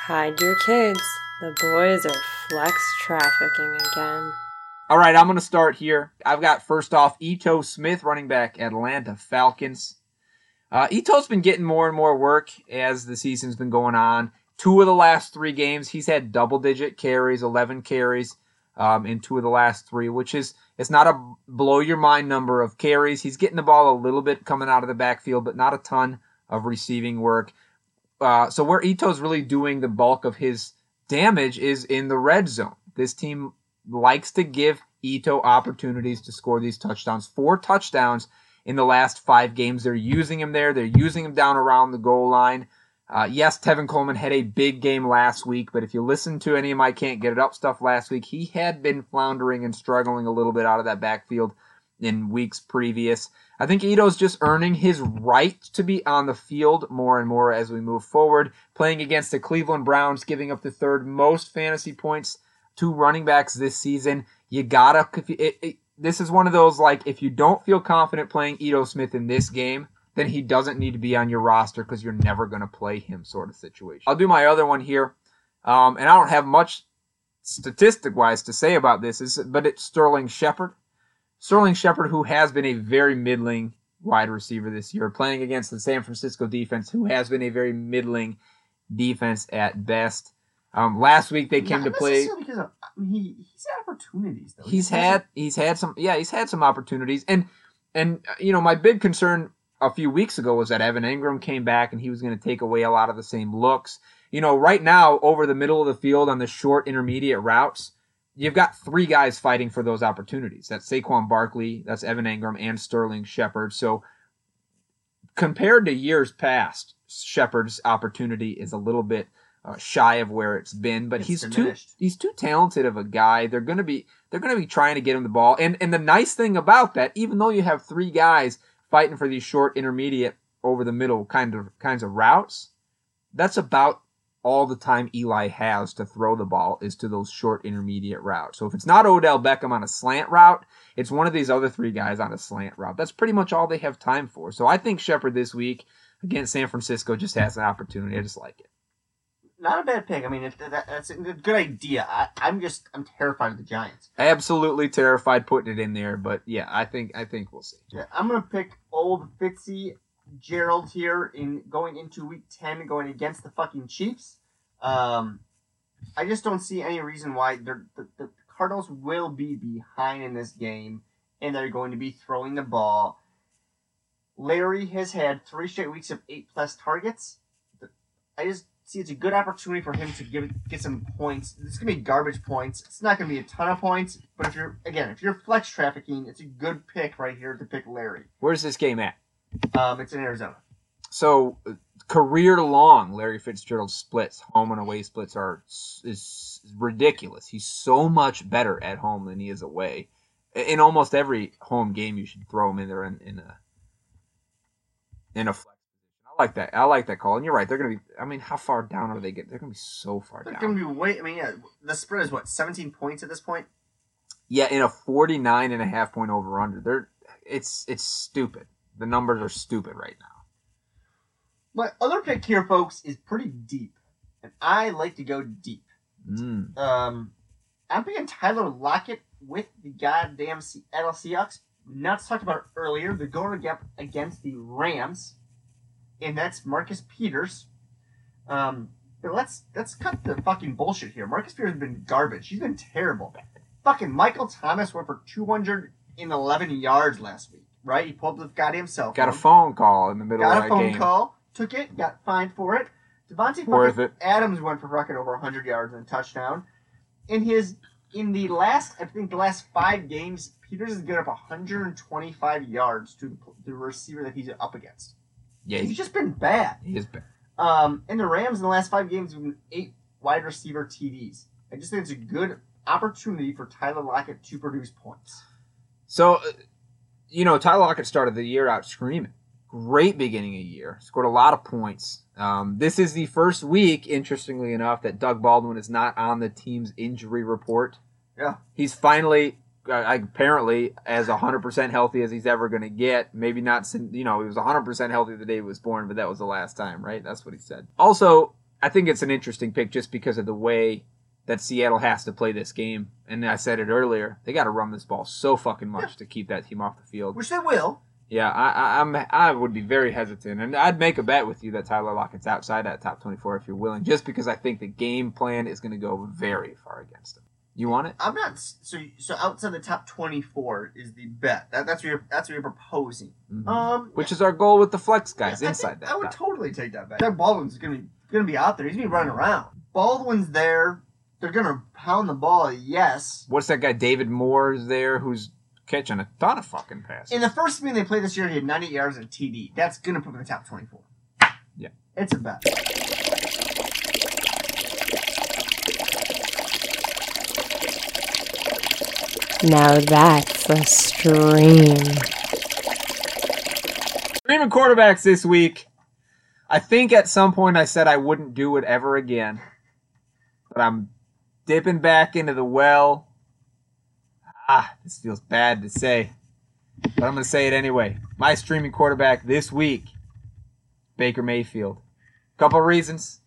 Hide your kids. The boys are flex trafficking again. All right, I'm going to start here. I've got first off Ito Smith, running back, Atlanta Falcons. Uh, Ito's been getting more and more work as the season's been going on. Two of the last three games, he's had double digit carries, 11 carries um, in two of the last three, which is it's not a blow your mind number of carries. He's getting the ball a little bit coming out of the backfield, but not a ton of receiving work. Uh, so where Ito's really doing the bulk of his damage is in the red zone. This team likes to give Ito opportunities to score these touchdowns. Four touchdowns in the last five games. They're using him there. They're using him down around the goal line. Uh, yes, Tevin Coleman had a big game last week, but if you listen to any of my can't get it up stuff last week, he had been floundering and struggling a little bit out of that backfield in weeks previous. I think Ito's just earning his right to be on the field more and more as we move forward. Playing against the Cleveland Browns, giving up the third most fantasy points to running backs this season. You gotta. It, it, this is one of those like if you don't feel confident playing Ito Smith in this game, then he doesn't need to be on your roster because you're never gonna play him sort of situation. I'll do my other one here, um, and I don't have much statistic wise to say about this, is but it's Sterling Shepard. Sterling Shepard, who has been a very middling wide receiver this year, playing against the San Francisco defense, who has been a very middling defense at best. Um, last week they came Not to play. Because of, I mean, he, he's had opportunities though. He's He hasn't- had he's had some yeah he's had some opportunities and and uh, you know my big concern a few weeks ago was that Evan Engram came back and he was going to take away a lot of the same looks. You know, right now over the middle of the field on the short intermediate routes, you've got three guys fighting for those opportunities. That's Saquon Barkley, that's Evan Engram, and Sterling Shepard. So compared to years past, Shepard's opportunity is a little bit uh, shy of where it's been, but It's he's diminished. too he's too talented of a guy. They're gonna be they're gonna be trying to get him the ball. And and the nice thing about that, even though you have three guys fighting for these short, intermediate, over the middle kind of kinds of routes, that's about all the time Eli has to throw the ball is to those short intermediate routes. So if it's not Odell Beckham on a slant route, it's one of these other three guys on a slant route. That's pretty much all they have time for. So I think Shepard this week against San Francisco just has an opportunity. I just like it. not a bad pick. I mean, if that, that's a good idea. I, I'm just I'm terrified of the Giants. Absolutely terrified putting it in there, but yeah, I think I think we'll see. Yeah, I'm gonna pick old Fitzy Gerald here in going into week ten, going against the fucking Chiefs. Um, I just don't see any reason why the the Cardinals will be behind in this game, and they're going to be throwing the ball. Larry has had three straight weeks of eight plus targets. I just see it's a good opportunity for him to give get some points. Is gonna be garbage points. It's not gonna be a ton of points, but if you're again if you're flex trafficking, it's a good pick right here to pick Larry. Where's this game at? Um, it's in Arizona. So career long, Larry Fitzgerald splits, home and away splits are is ridiculous. He's so much better at home than he is away. In almost every home game, you should throw him in there in, in a in a flex position. I like that. I like that call. And you're right. They're gonna be. I mean, how far down are they getting? They're gonna be so far down. They're gonna be way. I mean, yeah, the spread is what 17 points at this point. Yeah, in a 49 and a half point over under. They're it's it's stupid. The numbers are stupid right now. My other pick here, folks, is pretty deep, and I like to go deep. Mm. Um, I'm picking Tyler Lockett with the goddamn Seattle Seahawks. Nutz talked about earlier. They're going up against the Rams, and that's Marcus Peters. Um, but let's let's cut the fucking bullshit here. Marcus Peters has been garbage. He's been terrible. Fucking Michael Thomas went for 211 yards last week. Right? He pulled the goddamn cell. Got a phone call in the middle Got of that game. Got a phone call. Took it. Got fined for it. Davante Worth it. Adams went for fucking over 100 yards and a touchdown. In his in the last, I think the last five games, Peters has given up 125 yards to the, the receiver that he's up against. Yeah, He's he's, just been bad. he is bad. Um, and the Rams in the last five games have been eight wide receiver TDs. I just think it's a good opportunity for Tyler Lockett to produce points. So, uh, you know, Tyler Lockett started the year out screaming. Great beginning of year. Scored a lot of points. Um, this is the first week, interestingly enough, that Doug Baldwin is not on the team's injury report. Yeah. He's finally, uh, apparently, as 100% healthy as he's ever going to get. Maybe not, you know, he was 100% healthy the day he was born, but that was the last time, right? That's what he said. Also, I think it's an interesting pick just because of the way that Seattle has to play this game. And I said it earlier, they got to run this ball so fucking much to keep that team off the field. Which they will. Yeah, I, I, I'm I would be very hesitant, and I'd make a bet with you that Tyler Lockett's outside that top 24 if you're willing, just because I think the game plan is going to go very far against him. You want it? I'm not so. So outside the top 24 is the bet. That, that's what you're. That's what you're proposing. Mhm. Um, Which is our goal with the flex guys I inside think that. I would top. totally take that bet. Doug Baldwin's gonna be gonna be out there. He's gonna be running around. Baldwin's there. They're gonna pound the ball. Yes. What's that guy David Moore there who's catching a ton of fucking passes? In the first game they played this year, he had 90 yards and a TD. That's gonna put him in the top 24. Yeah. It's a bet. Now that's a stream. Streaming quarterbacks this week. I think at some point I said I wouldn't do it ever again. But I'm dipping back into the well. Ah, this feels bad to say. But I'm going to say it anyway. My streaming quarterback this week, Baker Mayfield. A Couple reasons.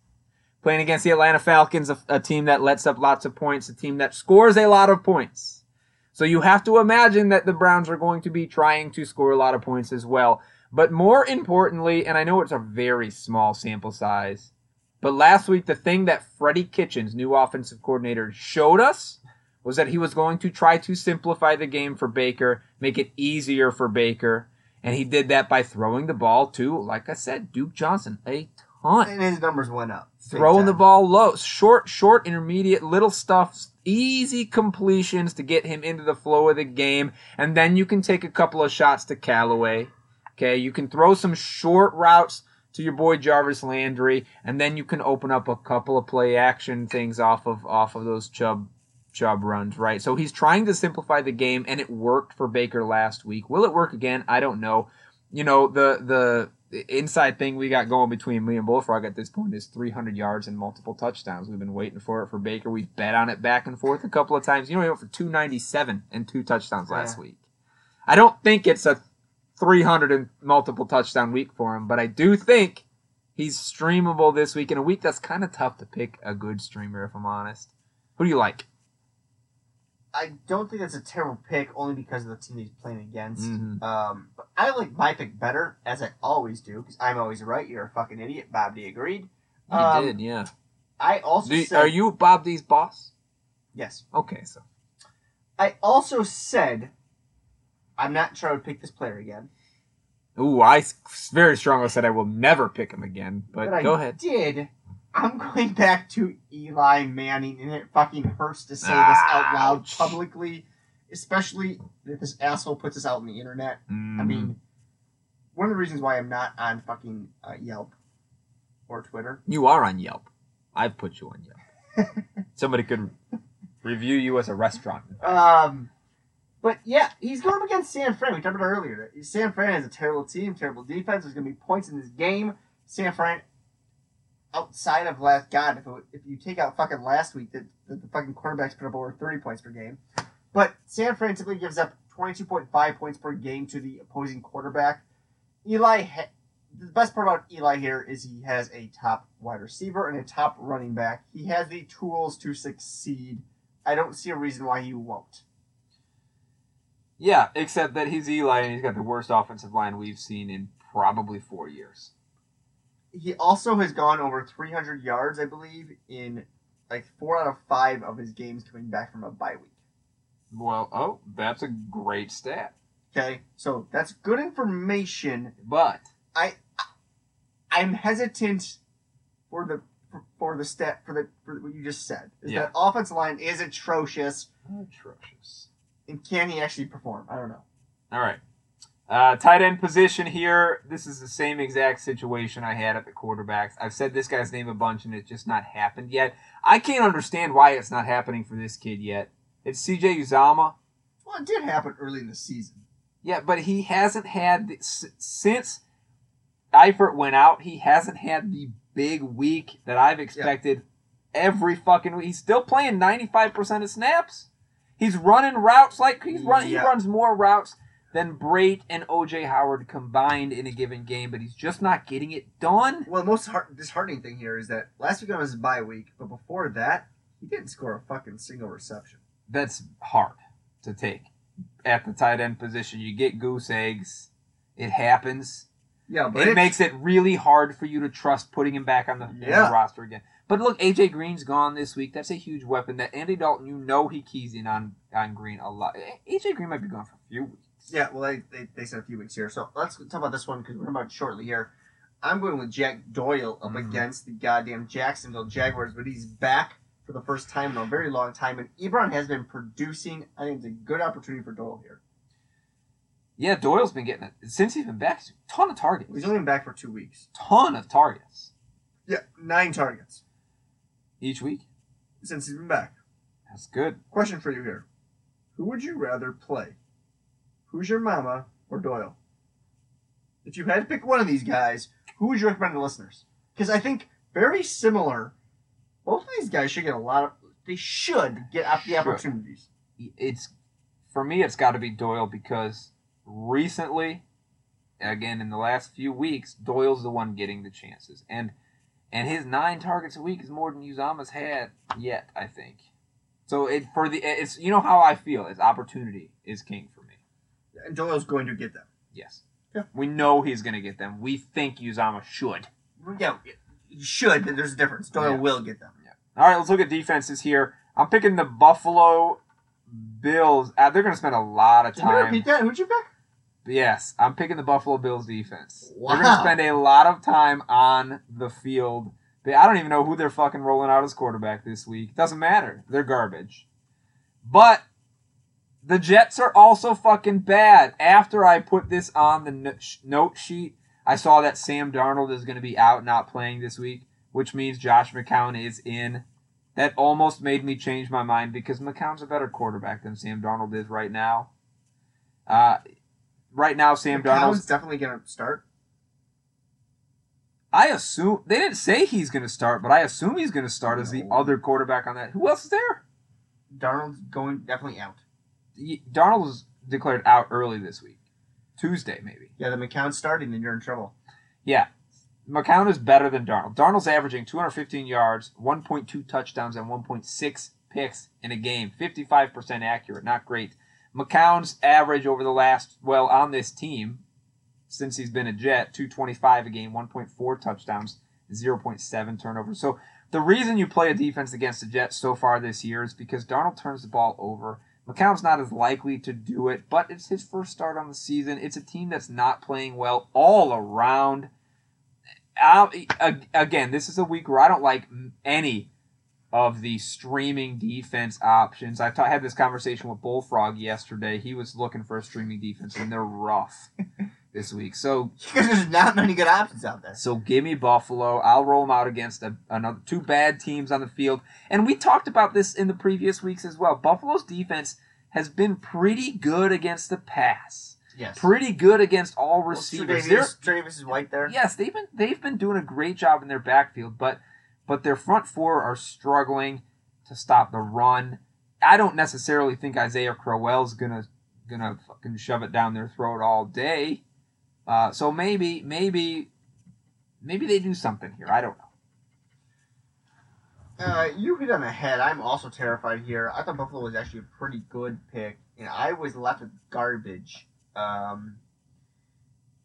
Playing against the Atlanta Falcons, a, a team that lets up lots of points, a team that scores a lot of points. So you have to imagine that the Browns are going to be trying to score a lot of points as well. But more importantly, and I know it's a very small sample size, but last week the thing that Freddie Kitchens, new offensive coordinator, showed us was that he was going to try to simplify the game for Baker, make it easier for Baker, and he did that by throwing the ball to, like I said, Duke Johnson a ton. And his numbers went up. Throwing the ball low, short, short, intermediate, little stuff, easy completions to get him into the flow of the game, and then you can take a couple of shots to Callaway. Okay, you can throw some short routes to your boy Jarvis Landry, and then you can open up a couple of play action things off of off of those Chubb Chubb runs, right? So he's trying to simplify the game, and it worked for Baker last week. Will it work again? I don't know. You know the the inside thing we got going between me and Bullfrog at this point is 300 yards and multiple touchdowns. We've been waiting for it for Baker. We bet on it back and forth a couple of times. You know, he went for 297 and two touchdowns last Yeah. week. I don't think it's a 300 and multiple touchdown week for him, but I do think he's streamable this week in a week that's kind of tough to pick a good streamer, if I'm honest. Who do you like? I don't think that's a terrible pick, only because of the team he's playing against. Mhm. Um, but I like my pick better, as I always do, because I'm always right. You're a fucking idiot. Bob D agreed. He Um, did, yeah. I also you- said are you Bob D's boss? yes. Okay, so I also said I'm not sure I would pick this player again. Ooh, I very strongly said I will never pick him again. But, I go ahead. did. I'm going back to Eli Manning, and it fucking hurts to say this out loud Ouch. publicly, especially if this asshole puts this out on the internet. I Mhm. mean, one of the reasons why I'm not on fucking uh, Yelp or Twitter. you are on Yelp. I've put you on Yelp. [LAUGHS] Somebody could review you as a restaurant. Um, but yeah, he's going up against San Fran. We talked about earlier. that San Fran is a terrible team, terrible defense. There's going to be points in this game. San Fran, outside of last, God, if, it, if you take out fucking last week, that the, the fucking quarterbacks put up over 30 points per game. But San Fran typically gives up 22.5 points per game to the opposing quarterback. Eli, ha- the best part about Eli here is he has a top wide receiver and a top running back. He has the tools to succeed. I don't see a reason why he won't. Yeah, except that he's Eli and he's got the worst offensive line we've seen in probably four years. He also has gone over 300 yards, I believe, in like four out of five of his games coming back from a bye week. Well, oh, that's a great stat. Okay, so that's good information. But I, I'm hesitant for the for, for the stat for the for what you just said. Is Yeah. that offensive line is atrocious, atrocious. And can he actually perform? I don't know. All right. Uh, tight end position here. This is the same exact situation I had at the quarterbacks. I've said this guy's name a bunch and it's just not happened yet. I can't understand why it's not happening for this kid yet. It's CJ Uzomah. Well, it did happen early in the season. Yeah, but he hasn't had the, since Eifert went out. He hasn't had the big week that I've expected every fucking week. He's still playing ninety five percent of snaps. He's running routes like he's run. Yeah. He runs more routes than Brate and OJ Howard combined in a given game, but he's just not getting it done. Well, the most heart- disheartening thing here is that last week was his bye week, but before that, He didn't score a fucking single reception. That's hard to take at the tight end position. You get goose eggs. It happens. Yeah, but it makes it really hard for you to trust putting him back on the, in the roster again. But look, AJ Green's gone this week. That's a huge weapon. That Andy Dalton, you know, he keys in on on Green a lot. AJ Green might be gone for a few weeks. Yeah, well, they, they, they said a few weeks here. So let's talk about this one because we're about shortly here. I'm going with Jack Doyle up Mhm. against the goddamn Jacksonville Jaguars, but he's back for the first time in a very long time, and Ebron has been producing. I think it's a good opportunity for Doyle here. Yeah, Doyle's been getting it since he's been back. Ton of targets. He's only been back for two weeks. ton of targets Yeah, nine targets each week. since he's been back. That's good. Question for you here: Who would you rather play? Who's your mama or Doyle? If you had to pick one of these guys, who would you recommend to listeners? Because I think very similar. Both of these guys should get a lot of. They should get up the opportunities. It's for me. It's got to be Doyle because recently, again in the last few weeks, Doyle's the one getting the chances, and and his nine targets a week is more than Uzomah's had yet. I think. So it for the it's you know how I feel. It's opportunity is king for me. And Doyle's going to get them. Yes. Yeah. We know he's going to get them. We think Uzama should. Yeah, he should. But there's a difference. Doyle Yeah. will get them. Yeah. All right, let's look at defenses here. I'm picking the Buffalo Bills. Uh, they're going to spend a lot of Can you time. repeat that? Who'd you pick? Yes, I'm picking the Buffalo Bills defense. They're going to spend a lot of time on the field. They, I don't even know who they're fucking rolling out as quarterback this week. Doesn't matter. They're garbage. But the Jets are also fucking bad. After I put this on the note sheet, I saw that Sam Darnold is going to be out, not playing this week, which means Josh McCown is in. That almost made me change my mind because McCown's a better quarterback than Sam Darnold is right now. Uh, right now, Sam Darnold's definitely going to start. I assume they didn't say he's going to start, but I assume he's going to start as the other quarterback on that. Who else is there? Darnold's going definitely out. Darnold was declared out early this week, Tuesday maybe. Yeah, the McCown's starting, then you're in trouble. Yeah, McCown is better than Darnold. Darnold's averaging 215 yards, 1.2 touchdowns, and 1.6 picks in a game. 55% accurate, not great. McCown's average over the last well on this team since he's been a Jet, 225 a game, 1.4 touchdowns, 0.7 turnovers. So the reason you play a defense against the Jets so far this year is because Darnold turns the ball over. McCown's not as likely to do it, but it's his first start on the season. It's a team that's not playing well all around. I, ag- again, this is a week where I don't like any of the streaming defense options. I had this conversation with Bullfrog yesterday. He was looking for a streaming defense, and they're rough [LAUGHS] this week. So Because [LAUGHS] there's not many good options out there. so give me Buffalo. I'll roll them out against a, another two bad teams on the field. And we talked about this in the previous weeks as well. Buffalo's defense has been pretty good against the pass. Yes. Pretty good against all receivers. Tre'Davious, Tre'Davious is white there. yes, they've been they've been doing a great job in their backfield, but but their front four are struggling to stop the run. I don't necessarily think Isaiah Crowell's gonna gonna fucking shove it down their throat all day. Uh, so maybe maybe maybe they do something here. I don't know. Uh, you hit on the head. I'm also terrified here. I thought Buffalo was actually a pretty good pick, and I was left with garbage. Um,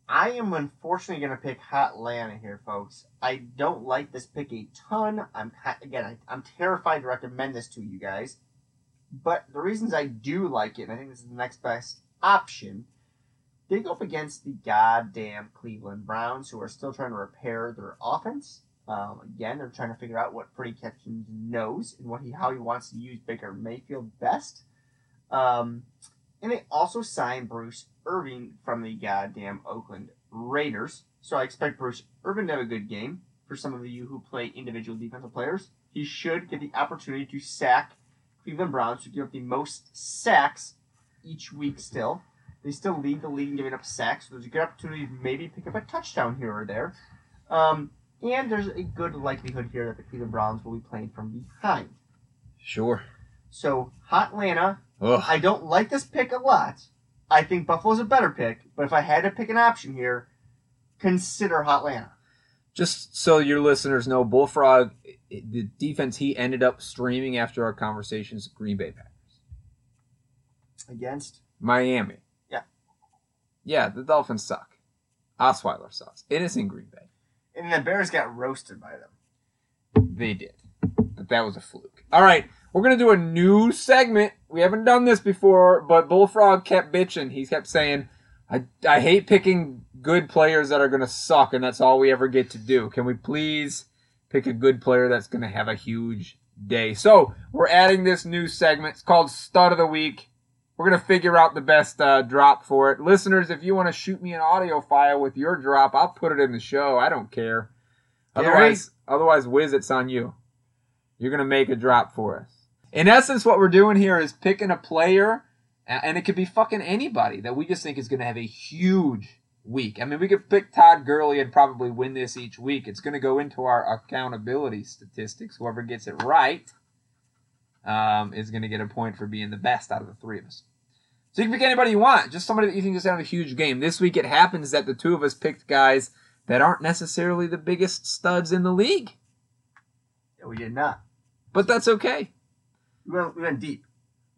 I am unfortunately going to pick Hot Atlanta here, folks. I don't like this pick a ton. I'm again, I, I'm terrified to recommend this to you guys, but the reasons I do like it, and I think this is the next best option. They go up against the goddamn Cleveland Browns, who are still trying to repair their offense. Um, again, they're trying to figure out what Freddie Kitchens knows and what he how he wants to use Baker Mayfield best. Um, and they also signed Bruce Irvin from the goddamn Oakland Raiders. So I expect Bruce Irvin to have a good game. For some of you who play individual defensive players, he should get the opportunity to sack Cleveland Browns, who give up the most sacks each week still. They still lead the league in giving up sacks, so there's a good opportunity to maybe pick up a touchdown here or there. Um, and there's a good likelihood here that the Cleveland Browns will be playing from behind. Sure. So, Hot Ugh. I don't like this pick a lot. I think Buffalo's a better pick, but if I had to pick an option here, consider Hot Atlanta. Just so your listeners know, Bullfrog, the defense he ended up streaming after our conversations, Green Bay Packers. Against Miami. Yeah. Yeah, the Dolphins suck. Osweiler sucks. It is in Green Bay. and the Bears got roasted by them. They did. But that was a fluke. All right, we're going to do a new segment. We haven't done this before, but Bullfrog kept bitching. He kept saying, I, I hate picking good players that are going to suck, and that's all we ever get to do. Can we please pick a good player that's going to have a huge day? So, we're adding this new segment. It's called Stud of the Week. We're going to figure out the best uh, drop for it. Listeners, if you want to shoot me an audio file with your drop, I'll put it in the show. I don't care. Gary? Otherwise, otherwise, Wiz, it's on you. You're going to make a drop for us. In essence, what we're doing here is picking a player, and it could be fucking anybody that we just think is going to have a huge week. I mean, we could pick Todd Gurley and probably win this each week. It's going to go into our accountability statistics. Whoever gets it right um, is going to get a point for being the best out of the three of us. So you can pick anybody you want, just somebody that you think is going to have a huge game. This week it happens that the two of us picked guys that aren't necessarily the biggest studs in the league, Yeah, we did not. but that's okay. We went, we went deep.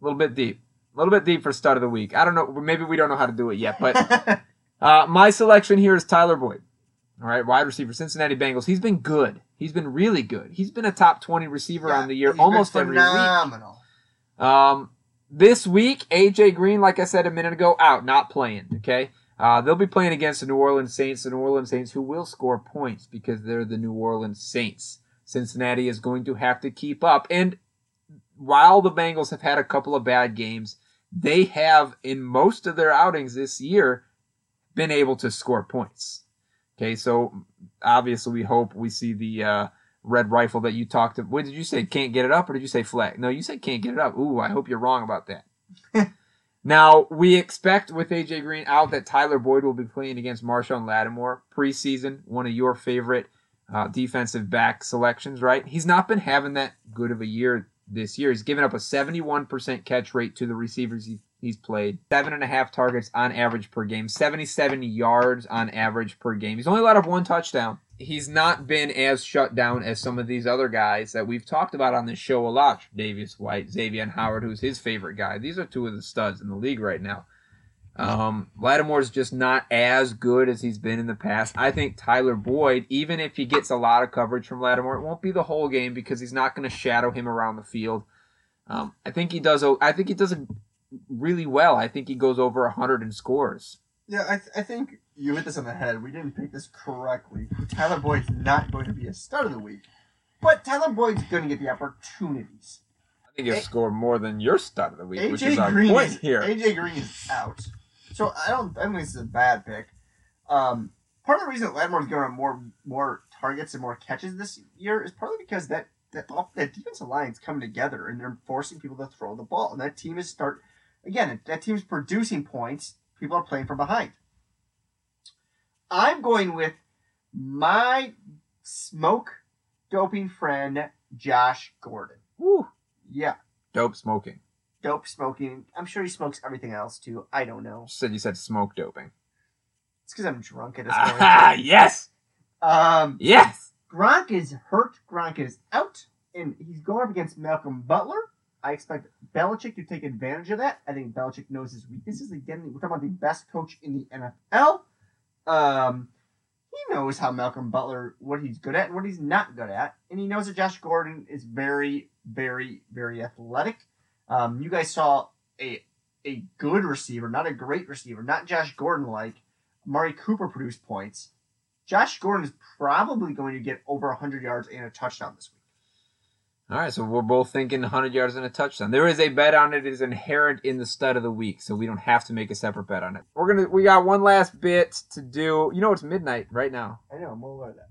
A little bit deep. A little bit deep for start of the week. I don't know. Maybe we don't know how to do it yet, but [LAUGHS] uh, my selection here is Tyler Boyd. All right, wide receiver, Cincinnati Bengals. He's been good. He's been really good. He's been a top 20 receiver on the year almost every week. phenomenal. Um, this week, AJ Green, like I said a minute ago, out, not playing. Okay, uh, they'll be playing against the New Orleans Saints. The New Orleans Saints, who will score points because they're the New Orleans Saints. Cincinnati is going to have to keep up. And while the Bengals have had a couple of bad games, they have in most of their outings this year been able to score points. Okay, so obviously we hope we see the uh, red rifle that you talked about. What did you say? Can't get it up, or did you say flag? No, you said can't get it up. Ooh, I hope you're wrong about that. [LAUGHS] now we expect with AJ Green out that Tyler Boyd will be playing against Marshon Lattimore preseason, one of your favorite uh, defensive back selections. Right? He's not been having that good of a year this year. He's given up a 71% catch rate to the receivers he, he's played, seven and a half targets on average per game, 77 yards on average per game. He's only allowed up one touchdown. He's not been as shut down as some of these other guys that we've talked about on this show a lot. Davius White, Xavien Howard, who's his favorite guy. These are two of the studs in the league right now. Um, Lattimore's just not as good as he's been in the past. I think Tyler Boyd, even if he gets a lot of coverage from Lattimore, it won't be the whole game because he's not going to shadow him around the field. Um, I think he does. I think he does it really well. I think he goes over hundred and scores. Yeah, I, th- I think you hit this on the head. We didn't pick this correctly. Tyler Boyd's not going to be a stud of the week. But Tyler Boyd's going to get the opportunities. I think he'll A- score more than your stud of the week, which is our Green point is, here. AJ Green is out. So I don't I don't think this is a bad pick. Um, part of the reason that Lattimore's going to have more more targets and more catches this year is partly because that that, off, that defensive line's coming together and they're forcing people to throw the ball. And that team is start again, that team's producing points. People are playing from behind. I'm going with my smoke doping friend Josh Gordon. Woo. Yeah, Dope smoking. Dope smoking. I'm sure he smokes everything else too. I don't know. You said you said smoke doping. It's because I'm drunk at this Ah, [LAUGHS] point. yes, um, yes. Gronk is hurt. Gronk is out, and he's going up against Malcolm Butler. I expect Belichick to take advantage of that. I think Belichick knows his weaknesses. Again, we're talking about the best coach in the NFL. Um, he knows how Malcolm Butler, what he's good at and what he's not good at, and he knows that Josh Gordon is very, very, very athletic. Um, you guys saw a a good receiver, not a great receiver, not Josh Gordon like. Mari Cooper produced points. Josh Gordon is probably going to get over 100 yards and a touchdown this week. All right, so we're both thinking 100 yards and a touchdown. There is a bet on it. It is inherent in the stud of the week, so we don't have to make a separate bet on it. We're gonna. We got one last bit to do. You know, it's midnight right now. I know, I'm aware of that.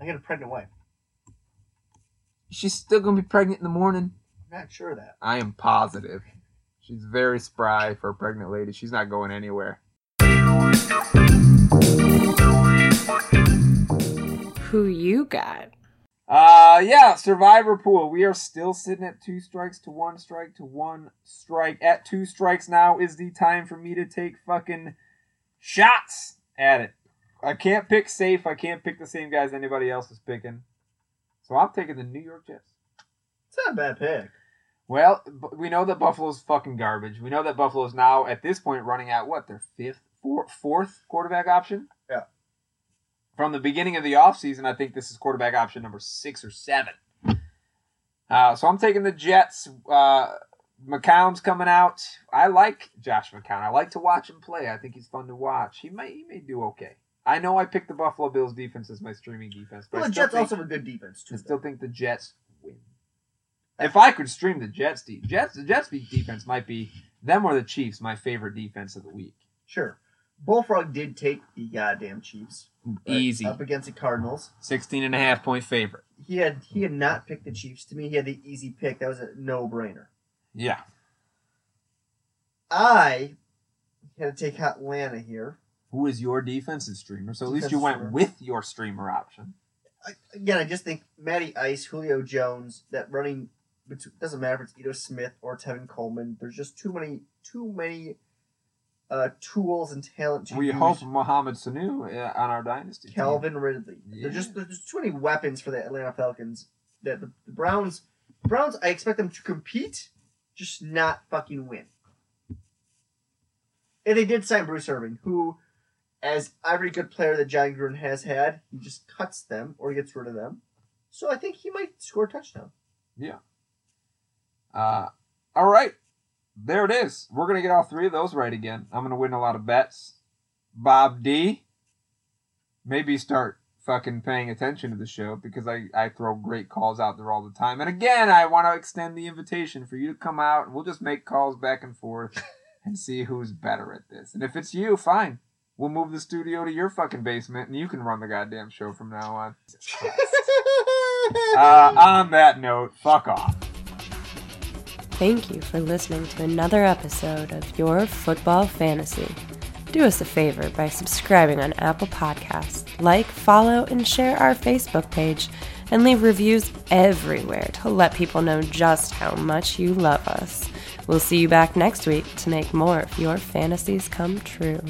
I got a pregnant wife. She's still gonna be pregnant in the morning. I'm not sure of that. I am positive. She's very spry for a pregnant lady. She's not going anywhere. Who you got? Uh, yeah, Survivor Pool. We are still sitting at two strikes to one strike to one strike. At two strikes now is the time for me to take fucking shots at it. I can't pick safe. I can't pick the same guys anybody else is picking. So I'm taking the New York Jets. It's not a bad pick. Well, we know that Buffalo's fucking garbage. We know that Buffalo's now at this point running out what their fifth, four, fourth quarterback option. Yeah. From the beginning of the offseason, I think this is quarterback option number six or seven. Uh, so I'm taking the Jets. Uh, McCown's coming out. I like Josh McCown. I like to watch him play. I think he's fun to watch. He may he may do okay. I know I picked the Buffalo Bills defense as my streaming defense, but Well, the Jets think- also have a good defense too. I still think the Jets win. If I could stream the Jets, de- Jets, the Jets defense might be them or the Chiefs my favorite defense of the week. Sure. Bullfrog did take the goddamn Chiefs Easy, up against the Cardinals. 16 and a half point favorite. He had he had not picked the Chiefs. To me, he had the easy pick. That was a no brainer. Yeah, I had to take Atlanta here. who is your defensive streamer? So at least you went streamer. with your streamer option. I, again, I just think Matty Ice, Julio Jones, that running doesn't matter if it's Ito Smith or Tevin Coleman. There's just too many too many uh, tools and talent to We use. hope Mohamed Sanu uh, on our dynasty. team. Calvin Ridley. There's just there's just too many weapons for the Atlanta Falcons. That the, the Browns Browns I expect them to compete, just not fucking win. And they did sign Bruce Irvin, who, as every good player that Jon Gruden has had, he just cuts them or gets rid of them. So I think he might score a touchdown. Uh, all right, there it is. We're gonna get all three of those right again. I'm gonna win a lot of bets. Bob D, maybe start fucking paying attention to the show because I, I throw great calls out there all the time. And again, I want to extend the invitation for you to come out and we'll just make calls back and forth [LAUGHS] and see who's better at this. And if it's you, fine. We'll move the studio to your fucking basement and you can run the goddamn show from now on. [LAUGHS] Uh, on that note, fuck off. Thank you for listening to another episode of Your Football Fantasy. Do us a favor by subscribing on Apple Podcasts, like, follow, and share our Facebook page, and leave reviews everywhere to let people know just how much you love us. We'll see you back next week to make more of your fantasies come true.